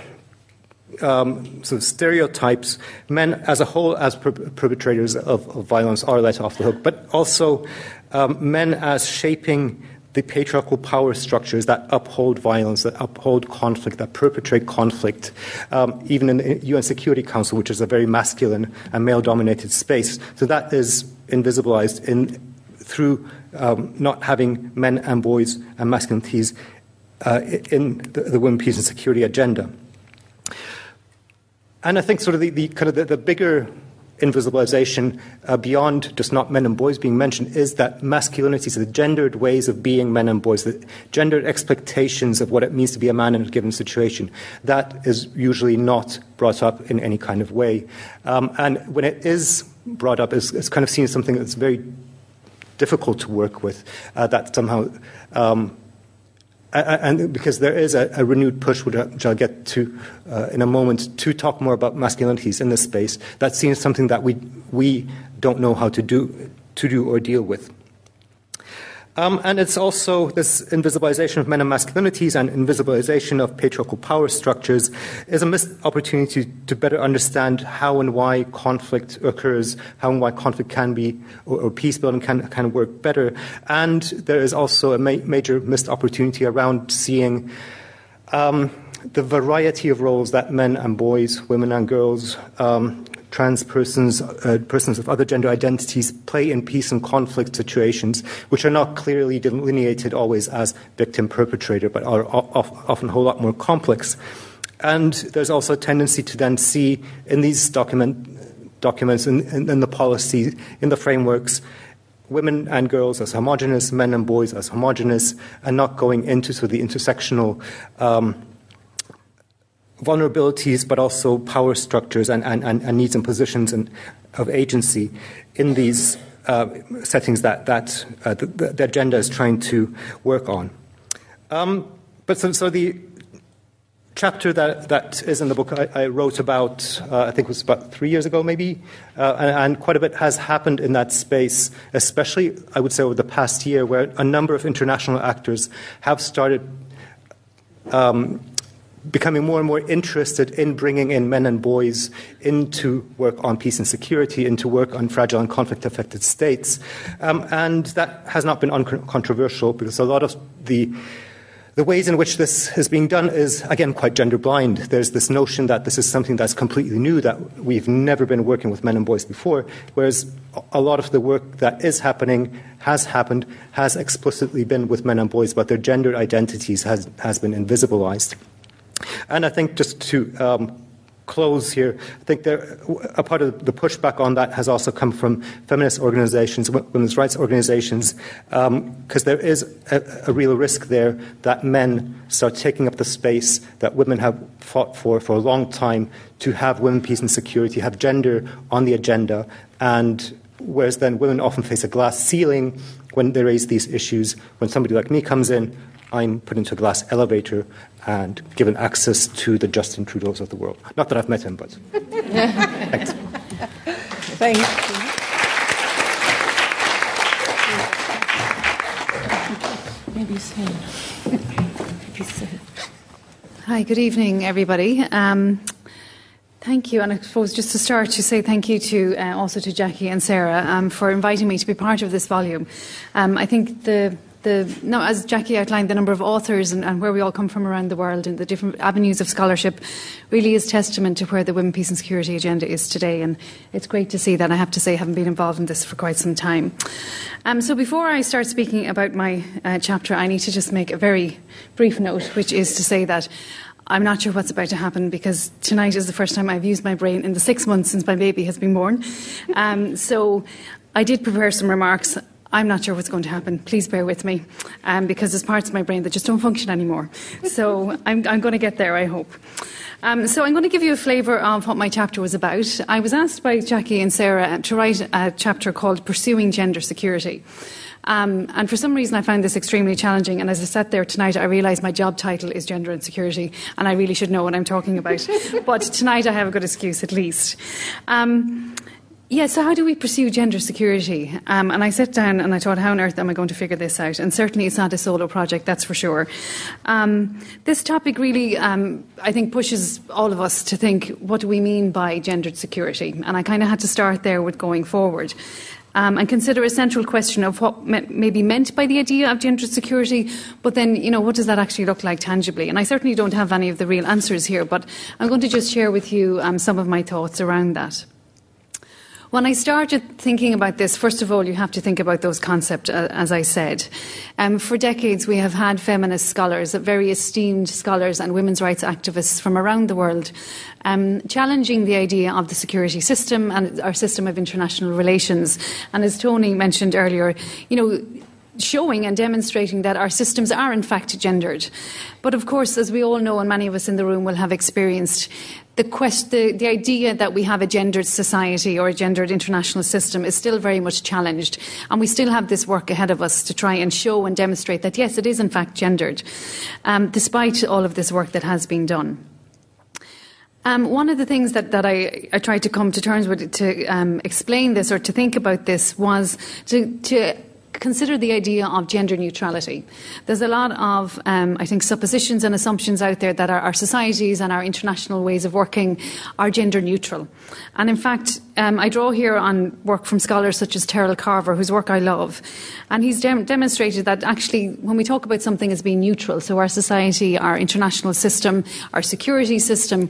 um, sort of stereotypes, men as a whole, as per- perpetrators of, of, violence, are let off the hook, but also um, men as shaping the patriarchal power structures that uphold violence, that uphold conflict, that perpetrate conflict, um, even in the UN Security Council, which is a very masculine and male dominated space. So that is invisibilized in, through um, not having men and boys and masculinities uh, in the, the women, peace, and security agenda. And I think sort of the, the kind of the, the bigger invisibilization uh, beyond just not men and boys being mentioned is that masculinities, the gendered ways of being men and boys, the gendered expectations of what it means to be a man in a given situation, that is usually not brought up in any kind of way. Um, and when it is brought up, it's, it's, kind of seen as something that's very difficult to work with, uh, that somehow um, and because there is a, a renewed push, which I'll get to uh, in a moment, to talk more about masculinities in this space, that seems something that we, we don't know how to do, to do or deal with. Um, and it's also this invisibilization of men and masculinities and invisibilization of patriarchal power structures is a missed opportunity to better understand how and why conflict occurs, how and why conflict can be, or, or peace building can, can work better. And there is also a ma- major missed opportunity around seeing um, the variety of roles that men and boys, women and girls, um, trans persons, uh, persons of other gender identities play in peace and conflict situations, which are not clearly delineated always as victim perpetrator, but are often a whole lot more complex. And there's also a tendency to then see in these document, documents, in, in, in the policy, in the frameworks, women and girls as homogenous, men and boys as homogenous, and not going into sort of the intersectional um, vulnerabilities, but also power structures and, and, and needs and positions and, of agency in these uh, settings that, that uh, the, the, agenda is trying to work on. Um, but so, so, the chapter that, that is in the book I, I wrote about, uh, I think it was about three years ago, maybe, uh, and, and, quite a bit has happened in that space, especially, I would say, over the past year, where a number of international actors have started um, becoming more and more interested in bringing in men and boys into work on peace and security, into work on fragile and conflict affected states. Um, and that has not been uncontroversial because a lot of the the ways in which this is being done is, again, quite gender blind. There's this notion that this is something that's completely new, that we've never been working with men and boys before, whereas a lot of the work that is happening, has happened, has explicitly been with men and boys, but their gender identities has, has been invisibilized. And I think just to um, close here, I think there, a part of the pushback on that has also come from feminist organizations, women's rights organizations, because um, there is a, a, real risk there that men start taking up the space that women have fought for for a long time to have women, peace, and security, have gender on the agenda, and whereas then women often face a glass ceiling when they raise these issues. When somebody like me comes in, I'm put into a glass elevator and given access to the Justin Trudeau's of the world. Not that I've met him, but thanks. Thank you. Maybe soon. Maybe soon. Hi, good evening, everybody. Um, Thank you, and I suppose just to start to say thank you to uh, also to Jacqui and Sara um, for inviting me to be part of this volume. Um, I think the the, no, as Jacqui outlined, the number of authors and, and, where we all come from around the world and the different avenues of scholarship really is testament to where the Women, Peace and Security agenda is today. And it's great to see that. I have to say, I haven't been involved in this for quite some time. Um, so before I start speaking about my uh, chapter, I need to just make a very brief note, which is to say that I'm not sure what's about to happen because tonight is the first time I've used my brain in the six months since my baby has been born. Um, so I did prepare some remarks. I'm not sure what's going to happen. Please bear with me um, because there's parts of my brain that just don't function anymore. So I'm, I'm going to get there, I hope. Um, so I'm going to give you a flavour of what my chapter was about. I was asked by Jacqui and Sara to write a chapter called Pursuing Gender Security. Um, and for some reason, I found this extremely challenging. And as I sat there tonight, I realised my job title is Gender and Security, and I really should know what I'm talking about. but tonight, I have a good excuse at least. Um, yeah, so how do we pursue gender security? Um, and I sat down and I thought, how on earth am I going to figure this out? And certainly it's not a solo project, that's for sure. Um, this topic really, um, I think, pushes all of us to think, what do we mean by gendered security? And I kind of had to start there with going forward. Um, and consider a central question of what me- may be meant by the idea of gender security, but then, you know, what does that actually look like tangibly? And I certainly don't have any of the real answers here, but I'm going to just share with you um, some of my thoughts around that. When I started thinking about this, first of all, you have to think about those concepts, uh, as I said. Um, for decades, we have had feminist scholars, very esteemed scholars, and women's rights activists from around the world um, challenging the idea of the security system and our system of international relations. And as Toni mentioned earlier, you know, showing and demonstrating that our systems are in fact gendered. But of course, as we all know, and many of us in the room will have experienced, the, quest, the, the, idea that we have a gendered society or a gendered international system is still very much challenged. And we still have this work ahead of us to try and show and demonstrate that, yes, it is in fact gendered, um, despite all of this work that has been done. Um, one of the things that, that I, I, tried to come to terms with to um, explain this or to think about this was to, to consider the idea of gender neutrality. There's a lot of, um, I think, suppositions and assumptions out there that our, our, societies and our international ways of working are gender neutral. And in fact, um, I draw here on work from scholars such as Terrell Carver, whose work I love. And he's dem- demonstrated that actually, when we talk about something as being neutral, so our society, our international system, our security system,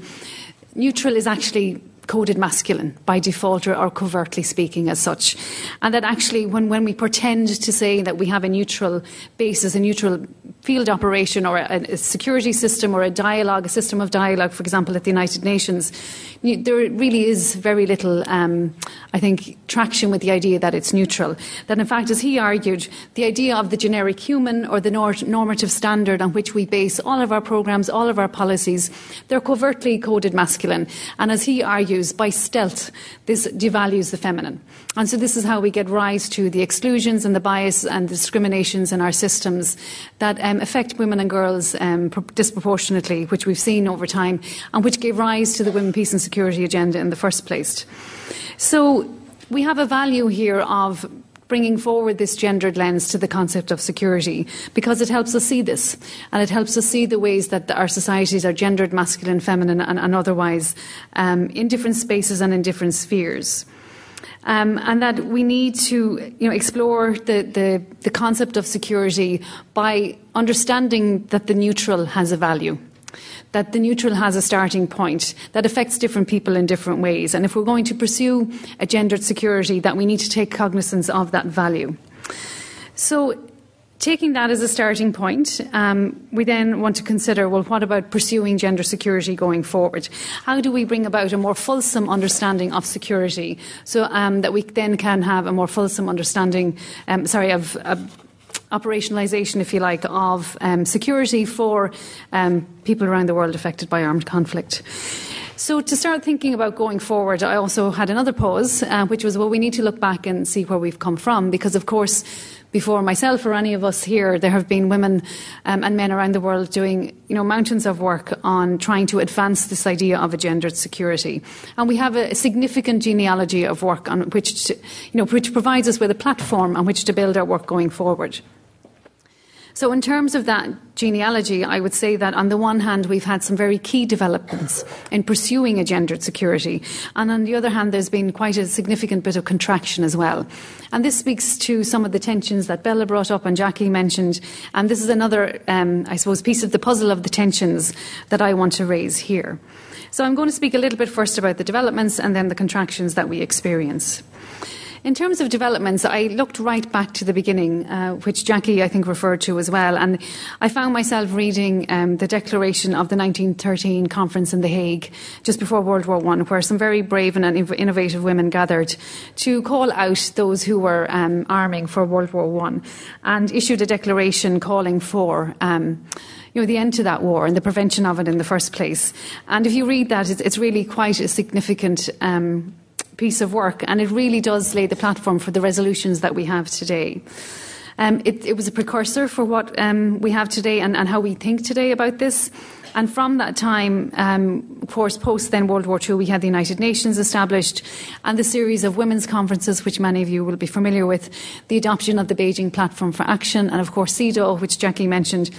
neutral is actually coded masculine by default or, or, covertly speaking as such. And that actually, when, when we pretend to say that we have a neutral basis, a neutral field operation or a, a security system or a dialogue, a system of dialogue, for example, at the United Nations, there really is very little, um, I think, traction with the idea that it's neutral. That, in fact, as he argued, the idea of the generic human or the normative standard on which we base all of our programs, all of our policies, they're covertly coded masculine. And as he by stealth, this devalues the feminine. And so this is how we get rise to the exclusions and the bias and the discriminations in our systems that um, affect women and girls um, disproportionately, which we've seen over time, and which gave rise to the Women, Peace and Security agenda in the first place. So we have a value here of bringing forward this gendered lens to the concept of security because it helps us see this and it helps us see the ways that our societies are gendered, masculine, feminine, and, and otherwise um, in different spaces and in different spheres. Um, and that we need to you know, explore the, the, the concept of security by understanding that the neutral has a value that the neutral has a starting point that affects different people in different ways. And if we're going to pursue a gendered security, that we need to take cognizance of that value. So Taking that as a starting point, um, we then want to consider well, what about pursuing gender security going forward? How do we bring about a more fulsome understanding of security so um, that we then can have a more fulsome understanding, um, sorry, of, of operationalisation, if you like, of um, security for um, people around the world affected by armed conflict? So, to start thinking about going forward, I also had another pause, uh, which was well, we need to look back and see where we've come from, because of course, before myself or any of us here, there have been women um, and men around the world doing you know, mountains of work on trying to advance this idea of a gendered security. And we have a, significant genealogy of work on which, to, you know, which provides us with a platform on which to build our work going forward. So, in terms of that genealogy, I would say that on the one hand, we've had some very key developments in pursuing a gendered security, and on the other hand, there's been quite a significant bit of contraction as well. And this speaks to some of the tensions that Bela brought up and Jacqui mentioned, and this is another, um, I suppose, piece of the puzzle of the tensions that I want to raise here. So, I'm going to speak a little bit first about the developments and then the contractions that we experience. In terms of developments, I looked right back to the beginning, uh, which Jacqui, I think, referred to as well. And I found myself reading um, the declaration of the 1913 conference in The Hague, just before World War I, where some very brave and innovative women gathered to call out those who were um, arming for World War I and issued a declaration calling for. Um, you know, the end to that war and the prevention of it in the first place. And if you read that, it's, it's really quite a significant um, piece of work, and it really does lay the platform for the resolutions that we have today. Um, it, it, was a precursor for what um, we have today and, and, how we think today about this. And from that time, um, of course, post then World War II, we had the United Nations established and the series of women's conferences, which many of you will be familiar with, the adoption of the Beijing Platform for Action, and of course, CEDAW, which Jacqui mentioned,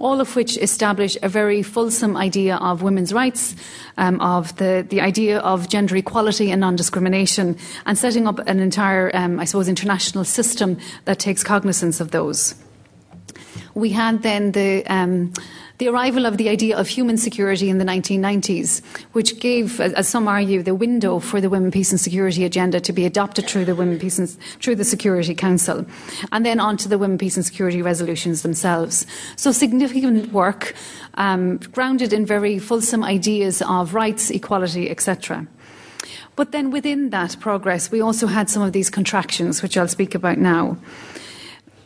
all of which establish a very fulsome idea of women's rights, um, of the, the idea of gender equality and non discrimination, and setting up an entire, um, I suppose, international system that takes cognizance of those. We had then the um, the arrival of the idea of human security in the 1990s, which gave, as some argue, the window for the Women, Peace and Security agenda to be adopted through the Women, Peace and through the Security Council, and then on to the Women, Peace and Security resolutions themselves. So significant work um, grounded in very fulsome ideas of rights, equality, etc. But then within that progress, we also had some of these contractions, which I'll speak about now.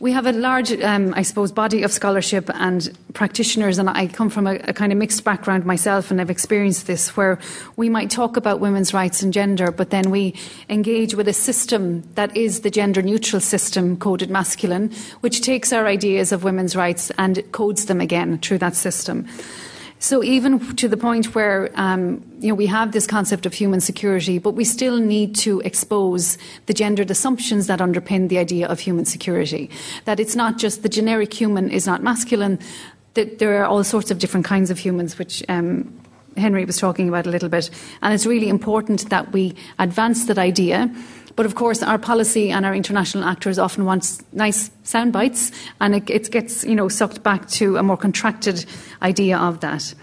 We have a large, um, I suppose, body of scholarship and practitioners, and I come from a, a, kind of mixed background myself, and I've experienced this where we might talk about women's rights and gender, but then we engage with a system that is the gender neutral system, coded masculine, which takes our ideas of women's rights and codes them again through that system. So even to the point where um, you know we have this concept of human security, but we still need to expose the gendered assumptions that underpin the idea of human security. That it's not just the generic human is not masculine. That there are all sorts of different kinds of humans, which um, Henri was talking about a little bit, and it's really important that we advance that idea but of course, our policy and our international actors often want nice sound bites, and it, it, gets you know sucked back to a more contracted idea of that.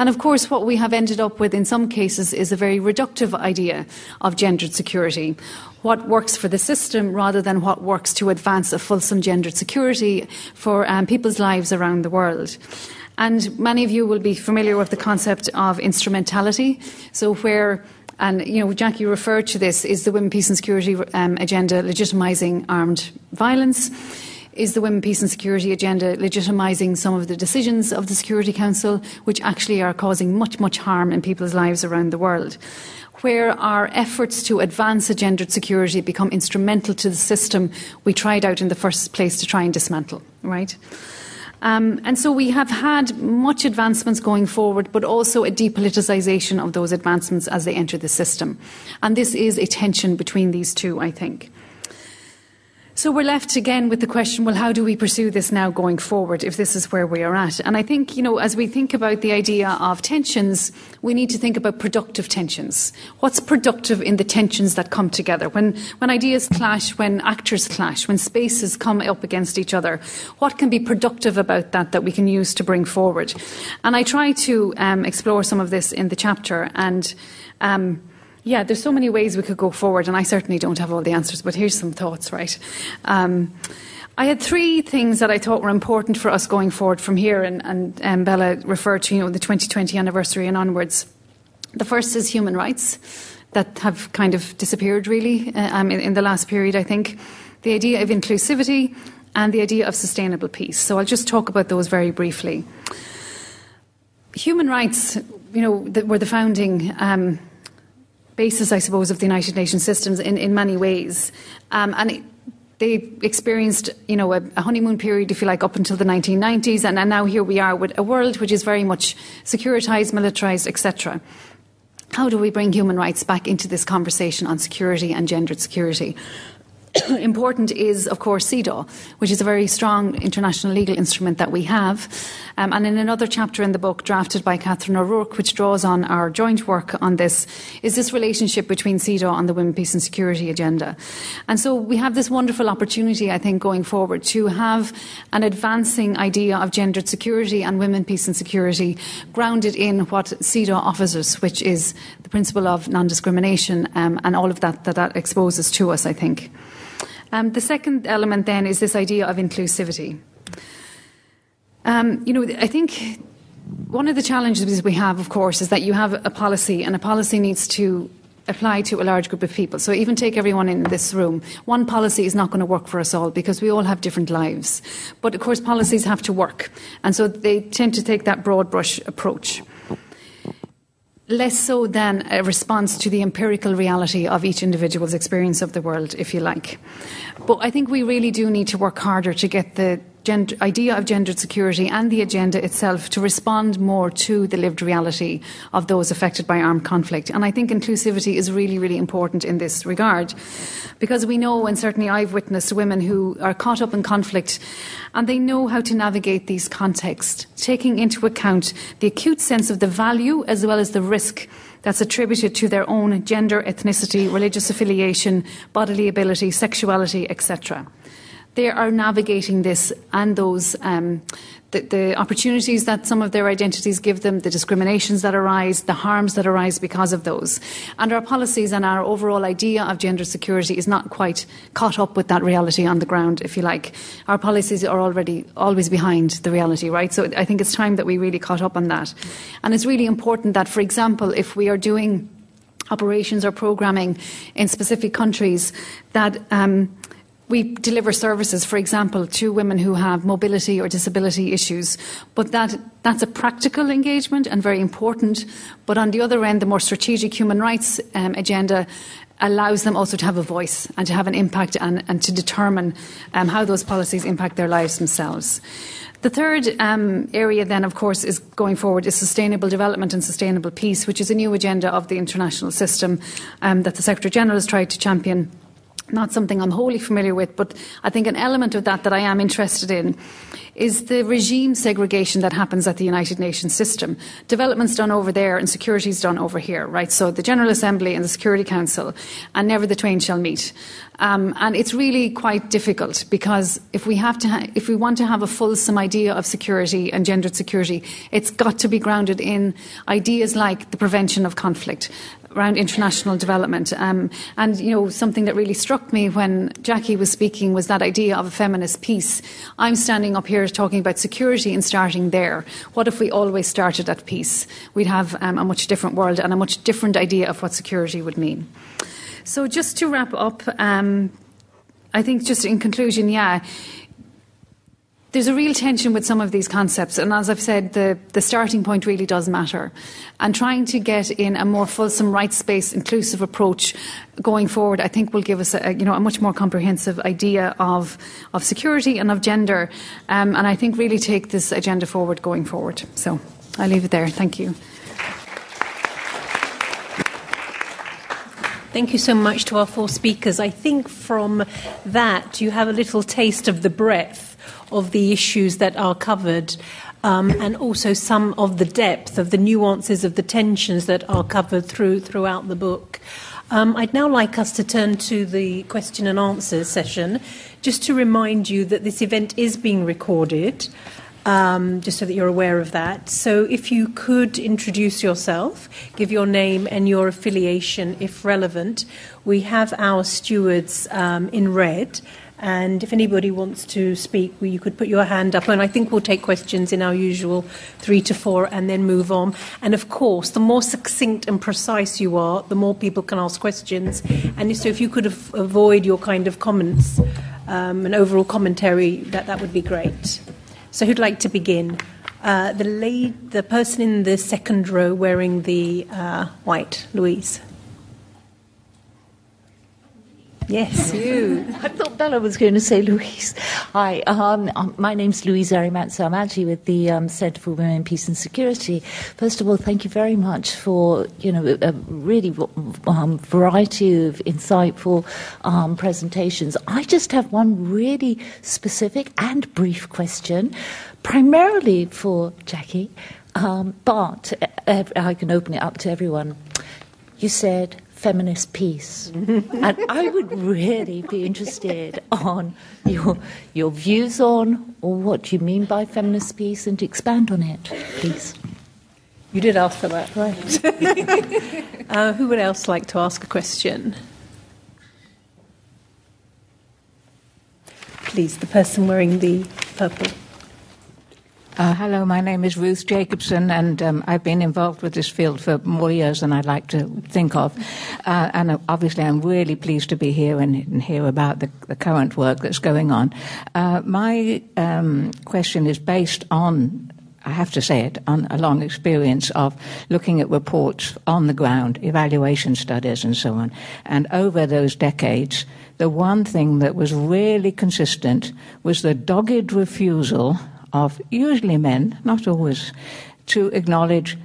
And of course, what we have ended up with in some cases is a very reductive idea of gendered security. What works for the system rather than what works to advance a fulsome gendered security for um, people's lives around the world. And many of you will be familiar with the concept of instrumentality. So, where and, you know, Jacqui referred to this is the Women, Peace and Security um, agenda legitimising armed violence? Is the Women, Peace and Security agenda legitimising some of the decisions of the Security Council, which actually are causing much, much harm in people's lives around the world? Where our efforts to advance a gendered security become instrumental to the system we tried out in the first place to try and dismantle, right? Um, and so we have had much advancements going forward, but also a depoliticisation of those advancements as they enter the system. And this is a tension between these two, I think. So we're left again with the question well, how do we pursue this now going forward if this is where we are at? And I think, you know, as we think about the idea of tensions, we need to think about productive tensions. What's productive in the tensions that come together? When, when ideas clash, when actors clash, when spaces come up against each other, what can be productive about that that we can use to bring forward? And I try to um, explore some of this in the chapter and. Um, yeah, there's so many ways we could go forward, and I certainly don't have all the answers, but here's some thoughts, right? Um, I had three things that I thought were important for us going forward from here, and, and um, Bela referred to, you know, the 2020 anniversary and onwards. The first is human rights that have kind of disappeared, really, uh, um, in, in the last period, I think. The idea of inclusivity and the idea of sustainable peace. So I'll just talk about those very briefly. Human rights, you know, were the founding um, basis, I suppose, of the United Nations systems in, in many ways. Um, and it, they experienced, you know, a, a, honeymoon period, if you like, up until the 1990s, and, and now here we are with a world which is very much securitized, militarized, etc. How do we bring human rights back into this conversation on security and gendered security? important is, of course, CEDAW, which is a very strong international legal instrument that we have. Um, and in another chapter in the book, drafted by Catherine O'Rourke, which draws on our joint work on this, is this relationship between CEDAW and the Women, Peace and Security agenda. And so we have this wonderful opportunity, I think, going forward to have an advancing idea of gendered security and women, peace and security grounded in what CEDAW offers us, which is the principle of non discrimination um, and all of that that that exposes to us, I think. Um, the second element then is this idea of inclusivity. Um, you know, I think one of the challenges we have, of course, is that you have a policy, and a policy needs to apply to a large group of people. So even take everyone in this room. One policy is not going to work for us all because we all have different lives. But of course, policies have to work, and so they tend to take that broad brush approach less so than a response to the empirical reality of each individual's experience of the world, if you like. But I think we really do need to work harder to get the gender, idea of gendered security and the agenda itself to respond more to the lived reality of those affected by armed conflict. And I think inclusivity is really, really important in this regard because we know, and certainly I've witnessed women who are caught up in conflict and they know how to navigate these contexts, taking into account the acute sense of the value as well as the risk that's attributed to their own gender, ethnicity, religious affiliation, bodily ability, sexuality, etc they are navigating this and those um, the, the, opportunities that some of their identities give them, the discriminations that arise, the harms that arise because of those. And our policies and our overall idea of gender security is not quite caught up with that reality on the ground, if you like. Our policies are already always behind the reality, right? So I think it's time that we really caught up on that. And it's really important that, for example, if we are doing operations or programming in specific countries, that um, we deliver services, for example, to women who have mobility or disability issues, but that, that's a practical engagement and very important. But on the other end, the more strategic human rights um, agenda allows them also to have a voice and to have an impact and, and to determine um, how those policies impact their lives themselves. The third um, area, then, of course, is going forward is sustainable development and sustainable peace, which is a new agenda of the international system um, that the Secretary General has tried to champion not something I'm wholly familiar with, but I think an element of that that I am interested in is the regime segregation that happens at the United Nations system. Development's done over there and security's done over here, right? So the General Assembly and the Security Council, and never the twain shall meet. Um, and it's really quite difficult because if we have to, ha- if we want to have a fulsome idea of security and gendered security, it's got to be grounded in ideas like the prevention of conflict, around international development. Um, and, you know, something that really struck me when Jacqui was speaking was that idea of a feminist peace. I'm standing up here talking about security and starting there. What if we always started at peace? We'd have um, a much different world and a much different idea of what security would mean. So, just to wrap up, um, I think just in conclusion, yeah, there's a real tension with some of these concepts, and as I've said, the, the starting point really does matter. And trying to get in a more fulsome, rights-based, inclusive approach going forward, I think, will give us a, you know a much more comprehensive idea of of security and of gender, um, and I think really take this agenda forward going forward. So I'll leave it there. Thank you. Thank you so much to our four speakers. I think from that you have a little taste of the breadth of the issues that are covered. Um, and also some of the depth of the nuances of the tensions that are covered through throughout the book. Um, I'd now like us to turn to the question and answer session, just to remind you that this event is being recorded, um, just so that you're aware of that. So, if you could introduce yourself, give your name and your affiliation if relevant. We have our stewards um, in red and if anybody wants to speak, well, you could put your hand up. And I think we'll take questions in our usual three to four and then move on. And of course, the more succinct and precise you are, the more people can ask questions. And so if you could av- avoid your kind of comments um, and overall commentary, that, that would be great. So who'd like to begin? Uh, the, the person in the second row wearing the uh, white, Louise. Yes, you. I thought Bela was going to say Louise. Hi, um, um my name's Louise Arimatsu. I'm actually with the um, Centre for Women, Peace and Security. First of all, thank you very much for you know a really um, variety of insightful um, presentations. I just have one really specific and brief question, primarily for Jacqui, um, but uh, I can open it up to everyone. You said feminist peace. and I would really be interested on your, your views on or what you mean by feminist peace and to expand on it, please. You did ask for that, right? uh, who would else like to ask a question? Please, the person wearing the purple. Uh, hello, my name is Ruth Jacobson, and um, I've been involved with this field for more years than I'd like to think of. Uh, and uh, obviously, I'm really pleased to be here and, and hear about the, the, current work that's going on. Uh, my um, question is based on I have to say it, on a long experience of looking at reports on the ground, evaluation studies, and so on. And over those decades, the one thing that was really consistent was the dogged refusal of usually men, not always, to acknowledge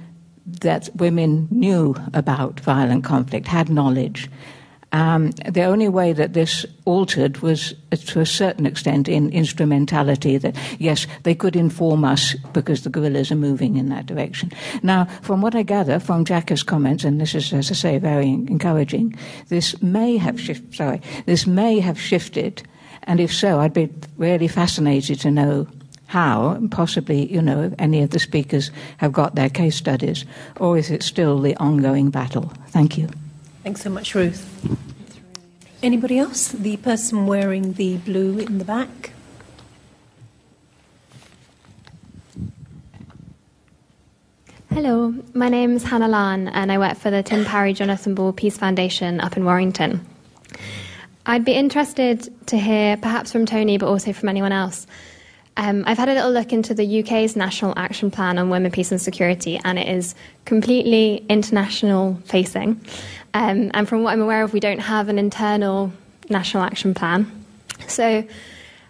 that women knew about violent conflict, had knowledge. Um, the only way that this altered was, uh, to a certain extent, in instrumentality. That yes, they could inform us because the guerrillas are moving in that direction. Now, from what I gather from Jacqui's comments, and this is, as I say, very encouraging, this may have shifted. Sorry, this may have shifted, and if so, I'd be really fascinated to know how, possibly, you know, any of the speakers have got their case studies, or is it still the ongoing battle? Thank you. Thanks so much, Ruth. Anybody else? The person wearing the blue in the back. Hello, my name is Hannah Lan, and I work for the Tim Parry Jonathan Ball Peace Foundation up in Warrington. I'd be interested to hear, perhaps from Toni, but also from anyone else, um, I've had a little look into the UK's National Action Plan on Women, Peace and Security, and it is completely international facing. Um, and from what I'm aware of, we don't have an internal national action plan. So,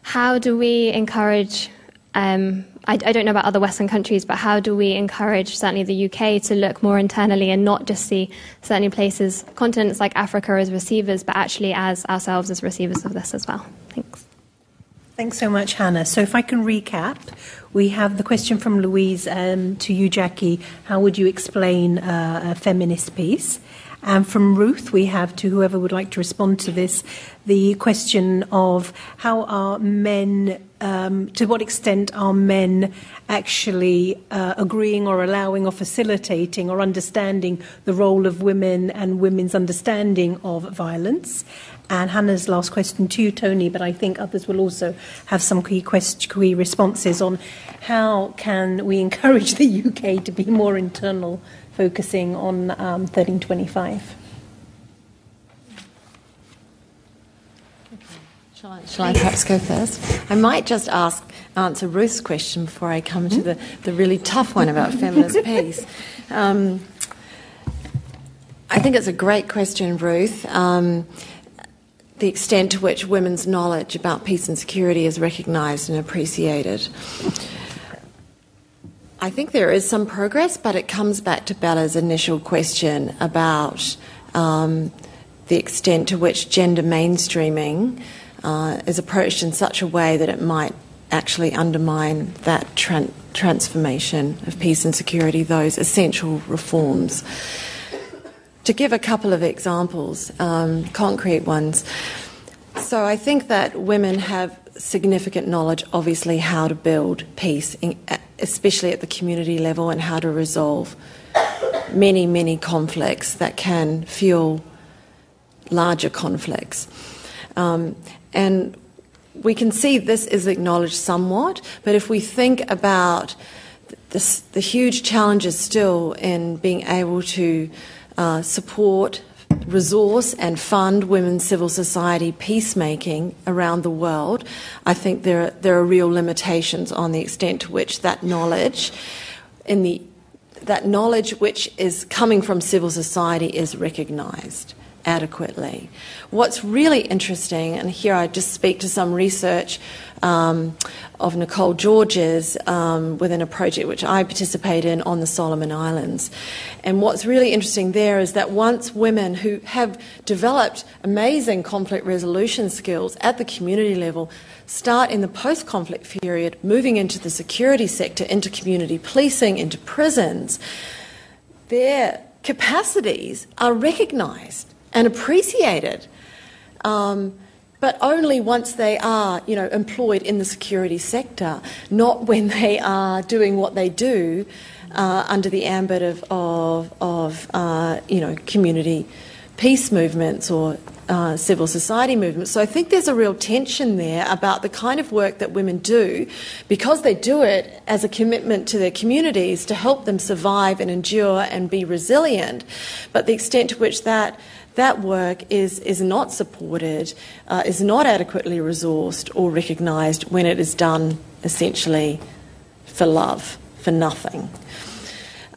how do we encourage um, I, I, don't know about other Western countries, but how do we encourage certainly the UK to look more internally and not just see certainly places, continents like Africa as receivers, but actually as ourselves as receivers of this as well? Thanks. Thanks so much, Hannah. So, if I can recap, we have the question from Louise um, to you, Jacqui. How would you explain uh, a feminist peace? And from Ruth, we have to whoever would like to respond to this the question of how are men, um, to what extent are men actually uh, agreeing or allowing or facilitating or understanding the role of women and women's understanding of violence? And Hannah's last question to you, Toni, but I think others will also have some key, quest- key responses on how can we encourage the UK to be more internal, focusing on um, 1325. Shall I, shall I, perhaps go first? I might just ask answer Ruth's question before I come to the, the really tough one about feminist peace. Um, I think it's a great question, Ruth. Um, the extent to which women's knowledge about peace and security is recognised and appreciated. I think there is some progress, but it comes back to Bela's initial question about um, the extent to which gender mainstreaming uh, is approached in such a way that it might actually undermine that tra- transformation of peace and security, those essential reforms. To give a couple of examples, um, concrete ones. So I think that women have significant knowledge, obviously, how to build peace, especially at the community level, and how to resolve many, many conflicts that can fuel larger conflicts. Um, and we can see this is acknowledged somewhat, but if we think about this, the huge challenges still in being able to uh, support, resource, and fund women's civil society peacemaking around the world, I think there are, there are real limitations on the extent to which that knowledge, in the that knowledge which is coming from civil society is recognised adequately. What's really interesting, and here I just speak to some research um, of Nicole George's um, within a project which I participate in on the Solomon Islands. And what's really interesting there is that once women who have developed amazing conflict resolution skills at the community level start in the post conflict period moving into the security sector, into community policing, into prisons, their capacities are recognised and appreciated. Um, but only once they are, you know, employed in the security sector, not when they are doing what they do uh, under the ambit of, of, of uh, you know, community peace movements or uh, civil society movements. So I think there's a real tension there about the kind of work that women do because they do it as a commitment to their communities to help them survive and endure and be resilient. But the extent to which that that work is, is not supported, uh, is not adequately resourced or recognised when it is done essentially for love, for nothing.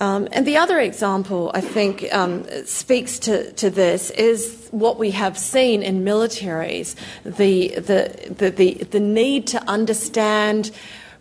Um, and the other example, I think, um, speaks to, to this is what we have seen in militaries the, the, the, the, the need to understand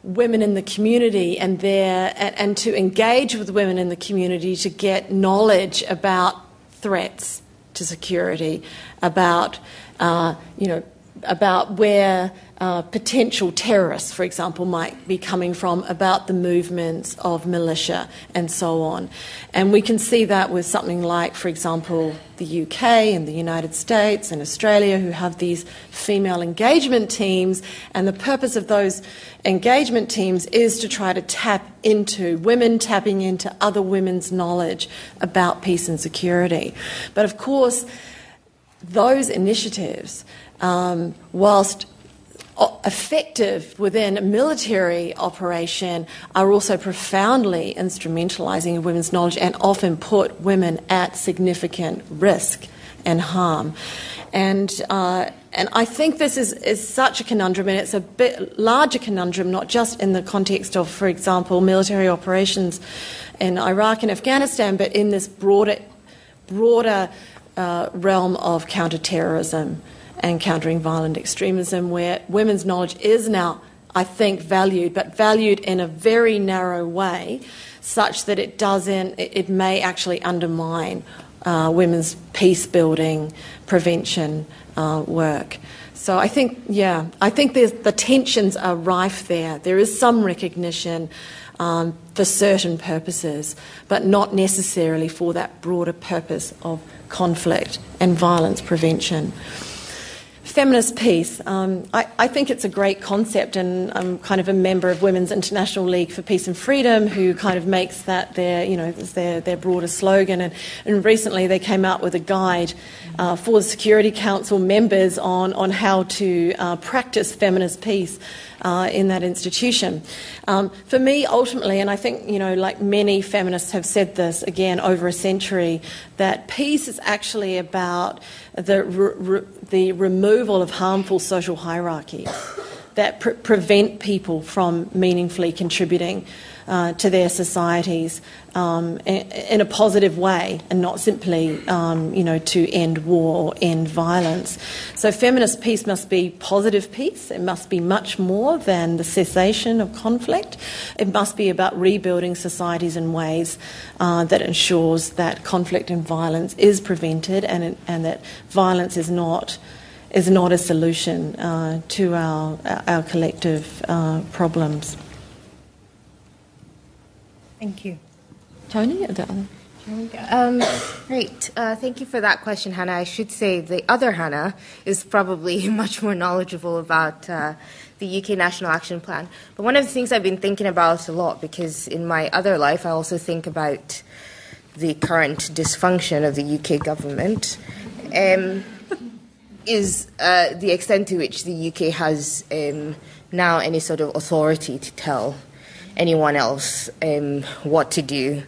women in the community and their and, and, to engage with women in the community to get knowledge about threats to security, about uh, you know about where uh, potential terrorists, for example, might be coming from, about the movements of militia and so on. And we can see that with something like, for example, the UK and the United States and Australia, who have these female engagement teams. And the purpose of those engagement teams is to try to tap into women tapping into other women's knowledge about peace and security. But of course, those initiatives, um, whilst effective within a military operation are also profoundly instrumentalizing women's knowledge and often put women at significant risk and harm. And, uh, and I think this is, is such a conundrum, and it's a bit larger conundrum, not just in the context of, for example, military operations in Iraq and Afghanistan, but in this broader, broader uh, realm of counterterrorism and countering violent extremism, where women's knowledge is now I think, valued, but valued in a very narrow way, such that it doesn't, it, may actually undermine uh, women's peace building, prevention uh, work. So I think, yeah, I think the tensions are rife there. There is some recognition um, for certain purposes, but not necessarily for that broader purpose of conflict and violence prevention. Feminist peace. Um, I, I, think it's a great concept, and I'm kind of a member of Women's International League for Peace and Freedom, who kind of makes that their, you know, their, their broader slogan. And, and recently they came out with a guide uh, for the Security Council members on, on how to uh, practice feminist peace uh, in that institution. Um, for me, ultimately, and I think, you know, like many feminists have said this again over a century, that peace is actually about the, re- the removal of harmful social hierarchies that pre- prevent people from meaningfully contributing uh, to their societies um, in a positive way and not simply, um, you know, to end war or end violence. So feminist peace must be positive peace. It must be much more than the cessation of conflict. It must be about rebuilding societies in ways uh, that ensures that conflict and violence is prevented and, and that violence is not is not a solution uh, to our our collective uh, problems. Thank you. Toni, um, great. Uh, thank you for that question, Hannah. I should say the other Hannah is probably much more knowledgeable about uh, the UK National Action Plan. But one of the things I've been thinking about a lot, because in my other life I also think about the current dysfunction of the UK government, um, is uh, the extent to which the UK has um, now any sort of authority to tell anyone else um, what to do.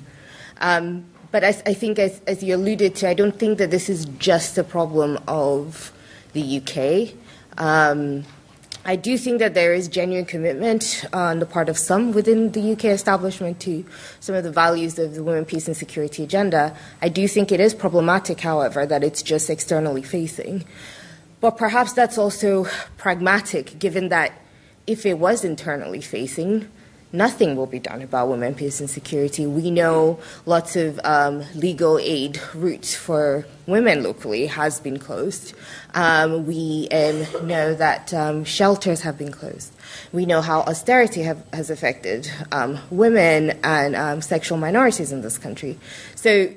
Um, but as, I think, as, as, you alluded to, I don't think that this is just a problem of the UK. Um, I do think that there is genuine commitment on the part of some within the UK establishment to some of the values of the women, peace, and security agenda. I do think it is problematic, however, that it's just externally facing. But perhaps that's also pragmatic, given that if it was internally facing, nothing will be done about women, peace, and security. We know lots of um, legal aid routes for women locally has been closed. Um, we um, know that um, shelters have been closed. We know how austerity have, has affected um, women and um, sexual minorities in this country. So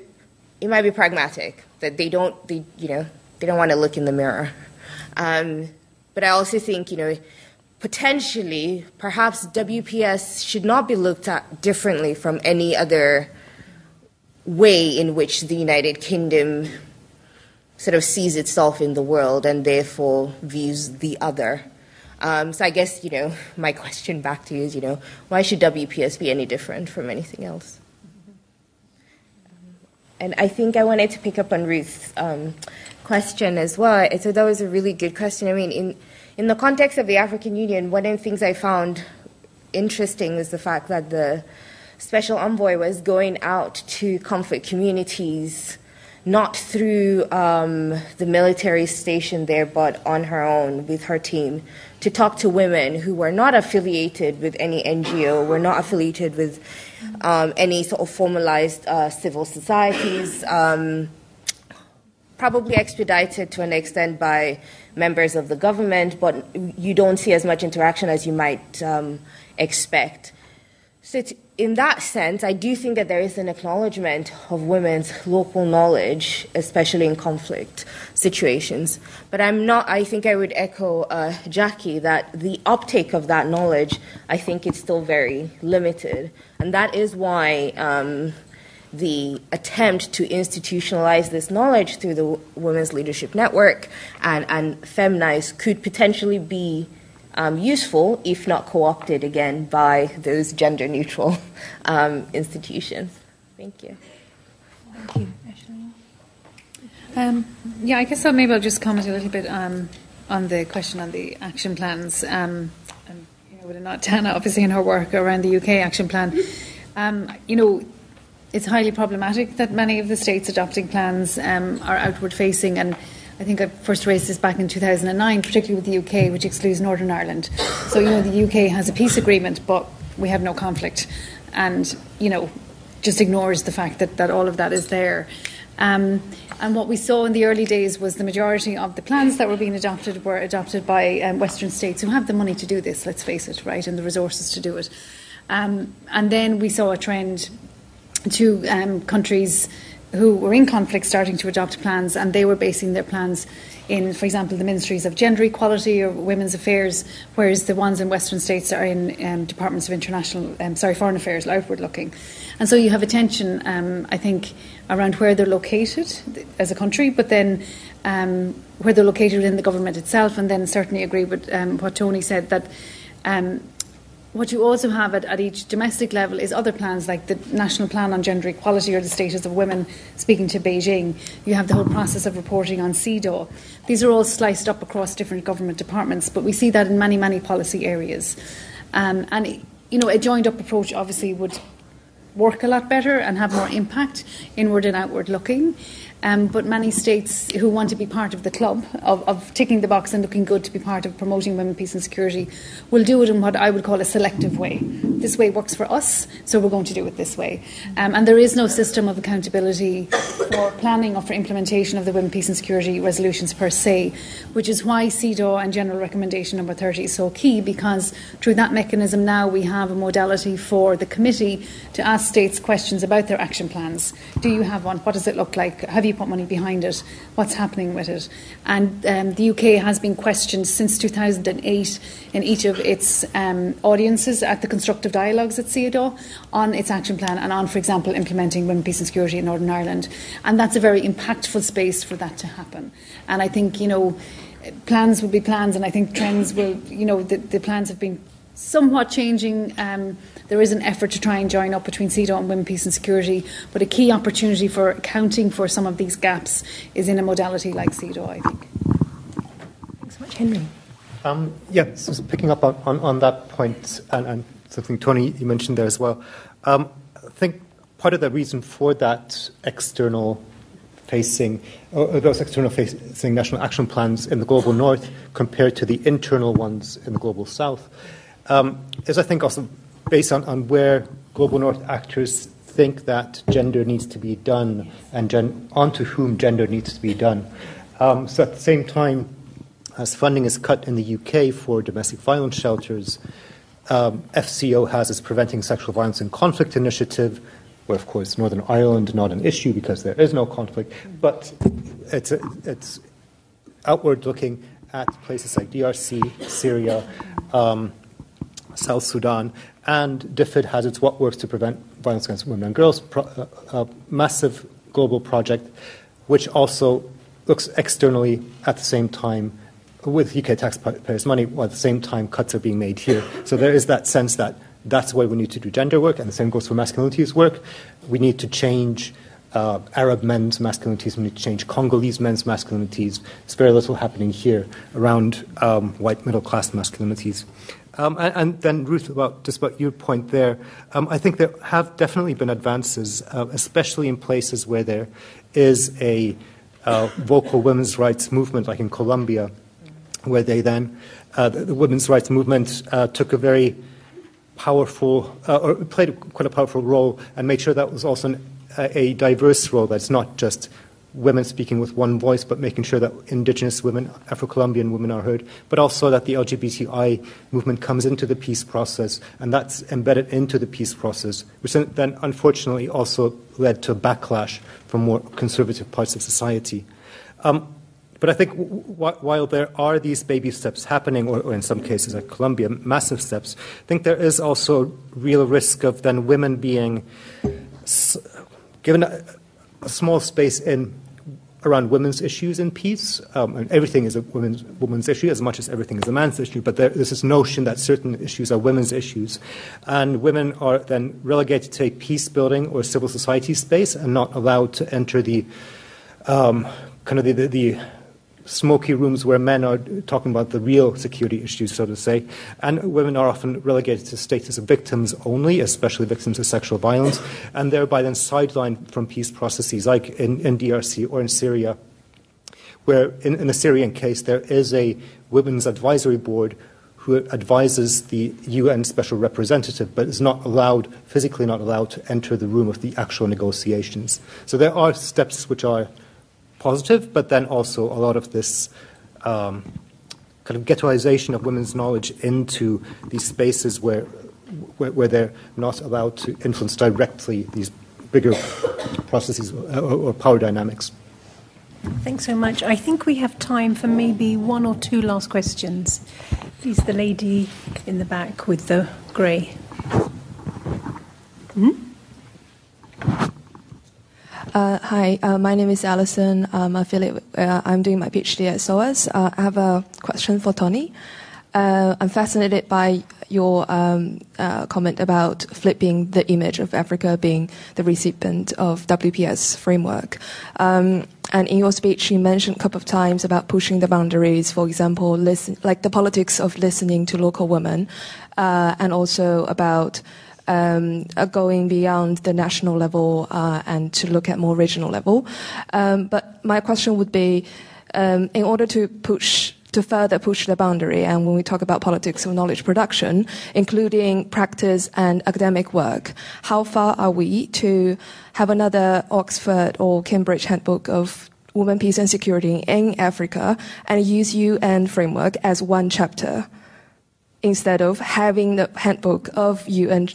it might be pragmatic that they don't, they, you know, they don't want to look in the mirror. but I also think, you know, potentially, perhaps WPS should not be looked at differently from any other way in which the United Kingdom sort of sees itself in the world and therefore views the other. Um, so I guess, you know, my question back to you is, you know, why should WPS be any different from anything else? And I think I wanted to pick up on Ruth's um, question as well. So that was a really good question. I mean, in in the context of the African Union, one of the things I found interesting was the fact that the special envoy was going out to conflict communities, not through um, the military station there, but on her own with her team, to talk to women who were not affiliated with any NGO, were not affiliated with um, any sort of formalized uh, civil societies. Um, probably expedited to an extent by members of the government, but you don't see as much interaction as you might um, expect. So, in that sense, I do think that there is an acknowledgement of women's local knowledge, especially in conflict situations. But I'm not, I think I would echo uh, Jacqui that the uptake of that knowledge, I think it's still very limited. And that is why. Um, the attempt to institutionalize this knowledge through the Women's Leadership Network and, and FemWise could potentially be um, useful, if not co opted again by those gender neutral um, institutions. Thank you. Thank you. Um, yeah, I guess I'll, maybe I'll just comment a little bit um, on the question on the action plans. Um, and you know, with Tana, obviously, in her work around the UK action plan. Um, you know, it's highly problematic that many of the states adopting plans um, are outward facing and I think I first raised this back in 2009, particularly with the UK, which excludes Northern Ireland. So, you know, the UK has a peace agreement, but we have no conflict. And, you know, just ignores the fact that, that all of that is there. Um, and what we saw in the early days was the majority of the plans that were being adopted were adopted by um, Western states who have the money to do this, let's face it, right, and the resources to do it. Um, and then we saw a trend to um, countries who were in conflict starting to adopt plans, and they were basing their plans in, for example, the ministries of gender equality or women's affairs, whereas the ones in Western states are in um, departments of international, um, sorry, foreign affairs, outward looking. And so you have a tension, um, I think, around where they're located as a country, but then um, where they're located within the government itself, and then certainly agree with um, what Toni said that um, what you also have at, at, each domestic level is other plans like the National Plan on Gender Equality or the Status of Women, speaking to Beijing. You have the whole process of reporting on CEDAW. These are all sliced up across different government departments, but we see that in many, many policy areas. Um, and, you know, a joined up approach obviously would work a lot better and have more impact, inward and outward looking. Um, but many states who want to be part of the club of, of, ticking the box and looking good to be part of promoting women, peace, and security will do it in what I would call a selective way. This way works for us, so we're going to do it this way. Um, and there is no system of accountability for planning or for implementation of the women, peace, and security resolutions per se, which is why CEDAW and General Recommendation Number 30 is so key because through that mechanism now we have a modality for the committee to ask states questions about their action plans. Do you have one? What does it look like? Have you put money behind it, what's happening with it. And um, the UK has been questioned since 2008 in each of its um, audiences at the constructive dialogues at CEDAW on its action plan and on, for example, implementing women, peace and security in Northern Ireland. And that's a very impactful space for that to happen. And I think, you know, plans will be plans, and I think trends will, you know, the, the plans have been somewhat changing. Um, there is an effort to try and join up between CEDAW and Women, Peace and Security, but a key opportunity for accounting for some of these gaps is in a modality like CEDAW, I think. Thanks so much, Henri. Um, yeah, so picking up on, on, on that point, and, and, something Toni you mentioned there as well. Um, I think part of the reason for that external facing, or those external facing national action plans in the global north compared to the internal ones in the global south um, is, I think, also based on, on where global north actors think that gender needs to be done and gen- onto whom gender needs to be done. Um, so at the same time, as funding is cut in the UK for domestic violence shelters, um, FCO has its Preventing Sexual Violence and Conflict initiative, where, of course, Northern Ireland not an issue because there is no conflict, but it's, a, it's outward looking at places like DRC, Syria, um, South Sudan, and DFID has its What Works to Prevent Violence Against Women and Girls, pro- uh, uh, massive global project, which also looks externally at the same time with UK taxpayers' money, while at the same time cuts are being made here. So there is that sense that that's why we need to do gender work, and the same goes for masculinities work. We need to change uh, Arab men's masculinities, we need to change Congolese men's masculinities. There's very little happening here around um, white middle class masculinities. Um, and, and, then, Ruth, about just about your point there, um, I think there have definitely been advances, uh, especially in places where there is a uh, vocal women's rights movement, like in Colombia, where they then, uh, the, the, women's rights movement uh, took a very powerful, uh, or played quite a powerful role and made sure that was also an, a diverse role, that's not just women speaking with one voice, but making sure that Indigenous women, Afro Colombian women are heard, but also that the LGBTI movement comes into the peace process and that's embedded into the peace process, which then unfortunately also led to a backlash from more conservative parts of society. Um, but I think w- while there are these baby steps happening, or, or in some cases at Colombia, massive steps, I think there is also real risk of then women being s- given a, a small space in around women's issues in peace. Um, and everything is a women's, woman's issue as much as everything is a man's issue, but there, there's this notion that certain issues are women's issues. And women are then relegated to a peace building or civil society space and not allowed to enter the um, kind of the, the, the smoky rooms where men are talking about the real security issues, so to say, and women are often relegated to status of victims only, especially victims of sexual violence, and thereby then sidelined from peace processes like in, in DRC or in Syria, where in, in the Syrian case there is a women's advisory board who advises the UN special representative, but is not allowed, physically not allowed, to enter the room of the actual negotiations. So there are steps which are positive, but then also a lot of this um, kind of ghettoization of women's knowledge into these spaces where, where, where they're not allowed to influence directly these bigger processes or, or power dynamics. Thanks so much. I think we have time for maybe one or two last questions. Please, the lady in the back with the grey. Hmm? Uh, hi, uh, my name is Alison. I'm, affiliate, uh, I'm doing my PhD at SOAS. Uh, I have a question for Toni. Uh, I'm fascinated by your um, uh, comment about flipping the image of Africa being the recipient of WPS framework. Um, and in your speech, you mentioned a couple of times about pushing the boundaries, for example, listen, like the politics of listening to local women, and also about um, going beyond the national level uh, and to look at more regional level. Um, but my question would be, um, in order to push to further push the boundary. And when we talk about politics of knowledge production, including practice and academic work, how far are we to have another Oxford or Cambridge handbook of women, peace and security in Africa and use UN framework as one chapter instead of having the handbook of UN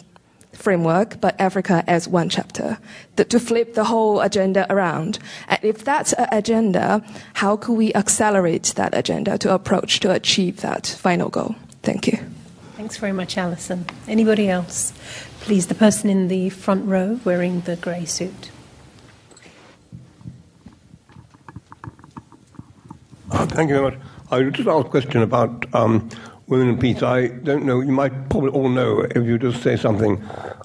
framework, but Africa as one chapter, the, to flip the whole agenda around. And if that's an agenda, how could we accelerate that agenda to approach to achieve that final goal? Thank you. Thanks very much, Alison. Anybody else? Please, the person in the front row wearing the grey suit. Uh, thank you very much. I just ask a question about um, women in peace. I don't know, you might probably all know if you just say something.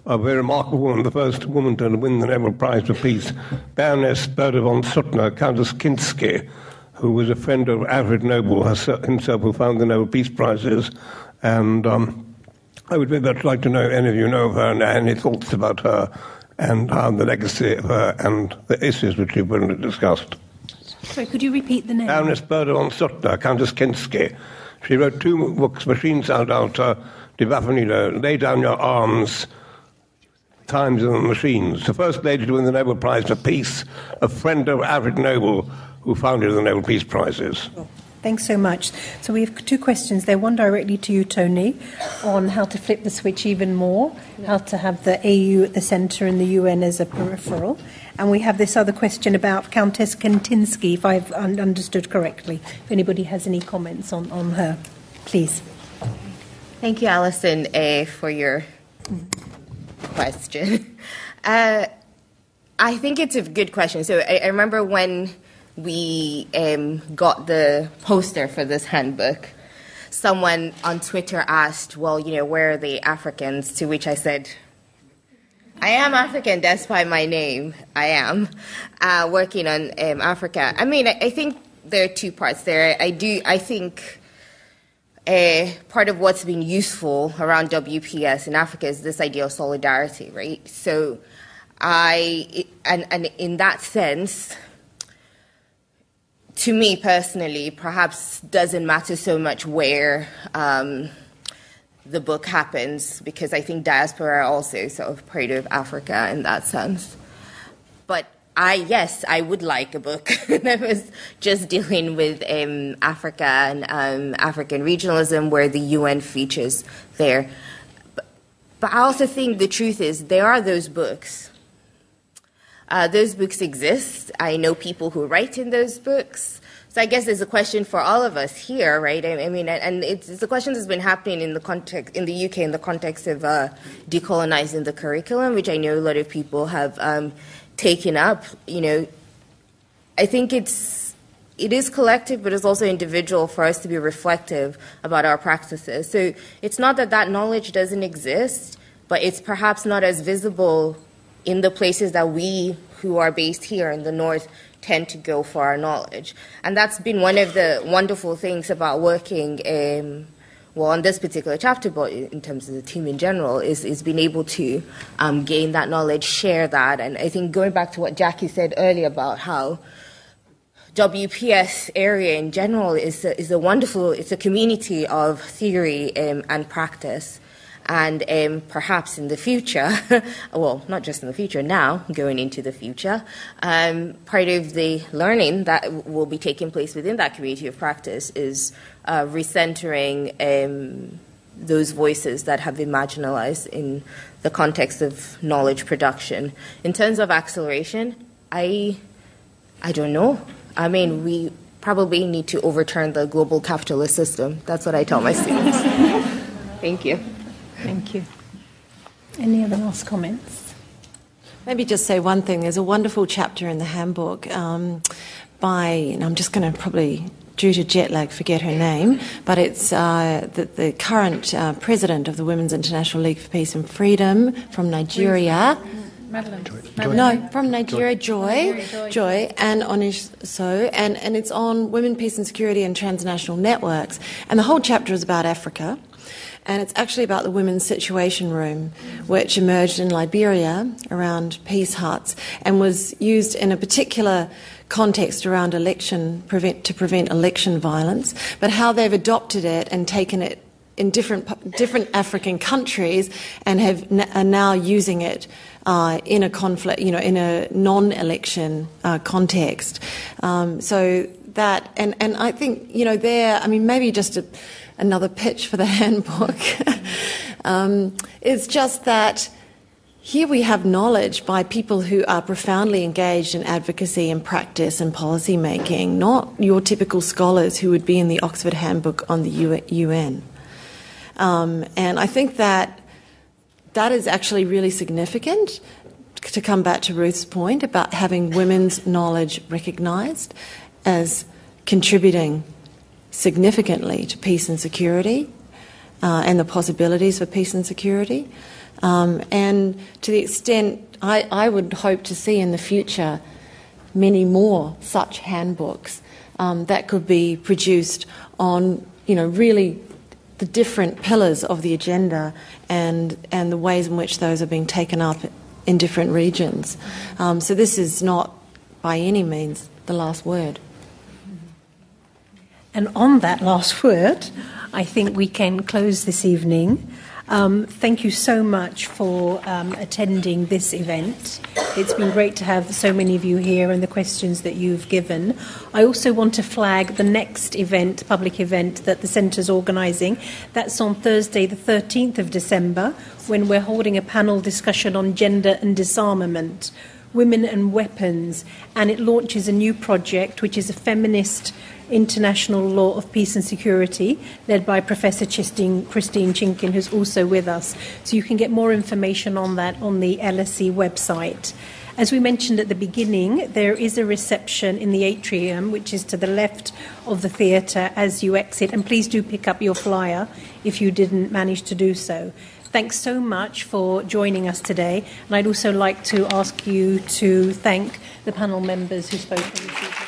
A very remarkable woman, the first woman to win the Nobel Prize for Peace, Baroness Bertha von Suttner, Countess Kinsky, who was a friend of Alfred Nobel himself, who found the Nobel Peace Prizes. And um, I would very much like to know if any of you know of her and any thoughts about her and how the legacy of her and the issues which you've discussed. Sorry, could you repeat the name? Baroness Bertha von Suttner, Countess Kinsky. She wrote two books, Machine Sound Altar, Die Waffen nieder, Lay Down Your Arms, Times and Machines. The first lady to win the Nobel Prize for Peace, a friend of Alfred Nobel, who founded the Nobel Peace Prizes. Thanks so much. So we have two questions there. One directly to you, Toni, on how to flip the switch even more, how to have the AU at the centre and the UN as a peripheral. And we have this other question about Countess Kantinsky, if I've un- understood correctly. If anybody has any comments on, on her, please. Thank you, Alison, uh, for your question. Uh, I think it's a good question. So I, I remember when we um, got the poster for this handbook, someone on Twitter asked, Well, you know, where are the Africans? To which I said, I am African, despite my name. I am uh, working on um, Africa. I mean, I, I, think there are two parts there. I do. I think uh, part of what's been useful around WPS in Africa is this idea of solidarity, right? So, I and and in that sense, to me personally, perhaps doesn't matter so much where. Um, the book happens because I think diaspora are also sort of part of Africa in that sense. But I, yes, I would like a book that was just dealing with um, Africa and um, African regionalism where the UN features there. But, but, I also think the truth is there are those books. Uh, those books exist. I know people who write in those books. So I guess there's a question for all of us here, right? I, I mean, and it's, it's, a question that's been happening in the context in the UK in the context of uh, decolonizing the curriculum, which I know a lot of people have um, taken up. You know, I think it's it is collective, but it's also individual for us to be reflective about our practices. So it's not that that knowledge doesn't exist, but it's perhaps not as visible in the places that we who are based here in the north tend to go for our knowledge. And that's been one of the wonderful things about working, um, well, on this particular chapter, but in terms of the team in general, is, is being able to um, gain that knowledge, share that. And I think going back to what Jacqui said earlier about how WPS area in general is a, is a wonderful, it's a community of theory um, and practice. And um, perhaps in the future, well, not just in the future, now, going into the future, um, part of the learning that will be taking place within that community of practice is uh, recentering um, those voices that have been marginalized in the context of knowledge production. In terms of acceleration, I, I don't know. I mean, we probably need to overturn the global capitalist system. That's what I tell my students. Thank you. Thank you. Any other last comments? Maybe just say one thing. There's a wonderful chapter in the handbook um, by, and I'm just going to probably due to jet lag, forget her name, but it's uh, the, the, current uh, president of the Women's International League for Peace and Freedom from Nigeria. Madeline. No, from Nigeria, Joy, Joy, Joy, Joy and Onyesoh, and, and it's on women, peace and security and transnational networks. And the whole chapter is about Africa. And it's actually about the Women's Situation Room, which emerged in Liberia around peace huts and was used in a particular context around election prevent, to prevent election violence, but how they've adopted it and taken it in different different African countries and have are now using it uh, in a conflict, you know, in a non-election uh, context. Um, so that, and and I think you know there, I mean, maybe just a, another pitch for the handbook. um, it's just that here we have knowledge by people who are profoundly engaged in advocacy and practice and policy making, not your typical scholars who would be in the Oxford Handbook on the UN. Um, and I think that that is actually really significant to come back to Ruth's point about having women's knowledge recognised as contributing significantly to peace and security uh, and the possibilities for peace and security. Um, and to the extent I, I, would hope to see in the future many more such handbooks um, that could be produced on, you know, really the different pillars of the agenda and, and the ways in which those are being taken up in different regions. Um, so this is not by any means the last word. And on that last word, I think we can close this evening. Um, thank you so much for um, attending this event. It's been great to have so many of you here and the questions that you've given. I also want to flag the next event, public event, that the Centre is organising. That's on Thursday, the 13th of December, when we're holding a panel discussion on gender and disarmament. Women and Weapons, and it launches a new project which is a feminist international law of peace and security, led by Professor Christine, Christine Chinkin, who's also with us. So you can get more information on that on the LSE website. As we mentioned at the beginning, there is a reception in the atrium, which is to the left of the theatre as you exit. And please do pick up your flyer if you didn't manage to do so. Thanks so much for joining us today. And I'd also like to ask you to thank the panel members who spoke.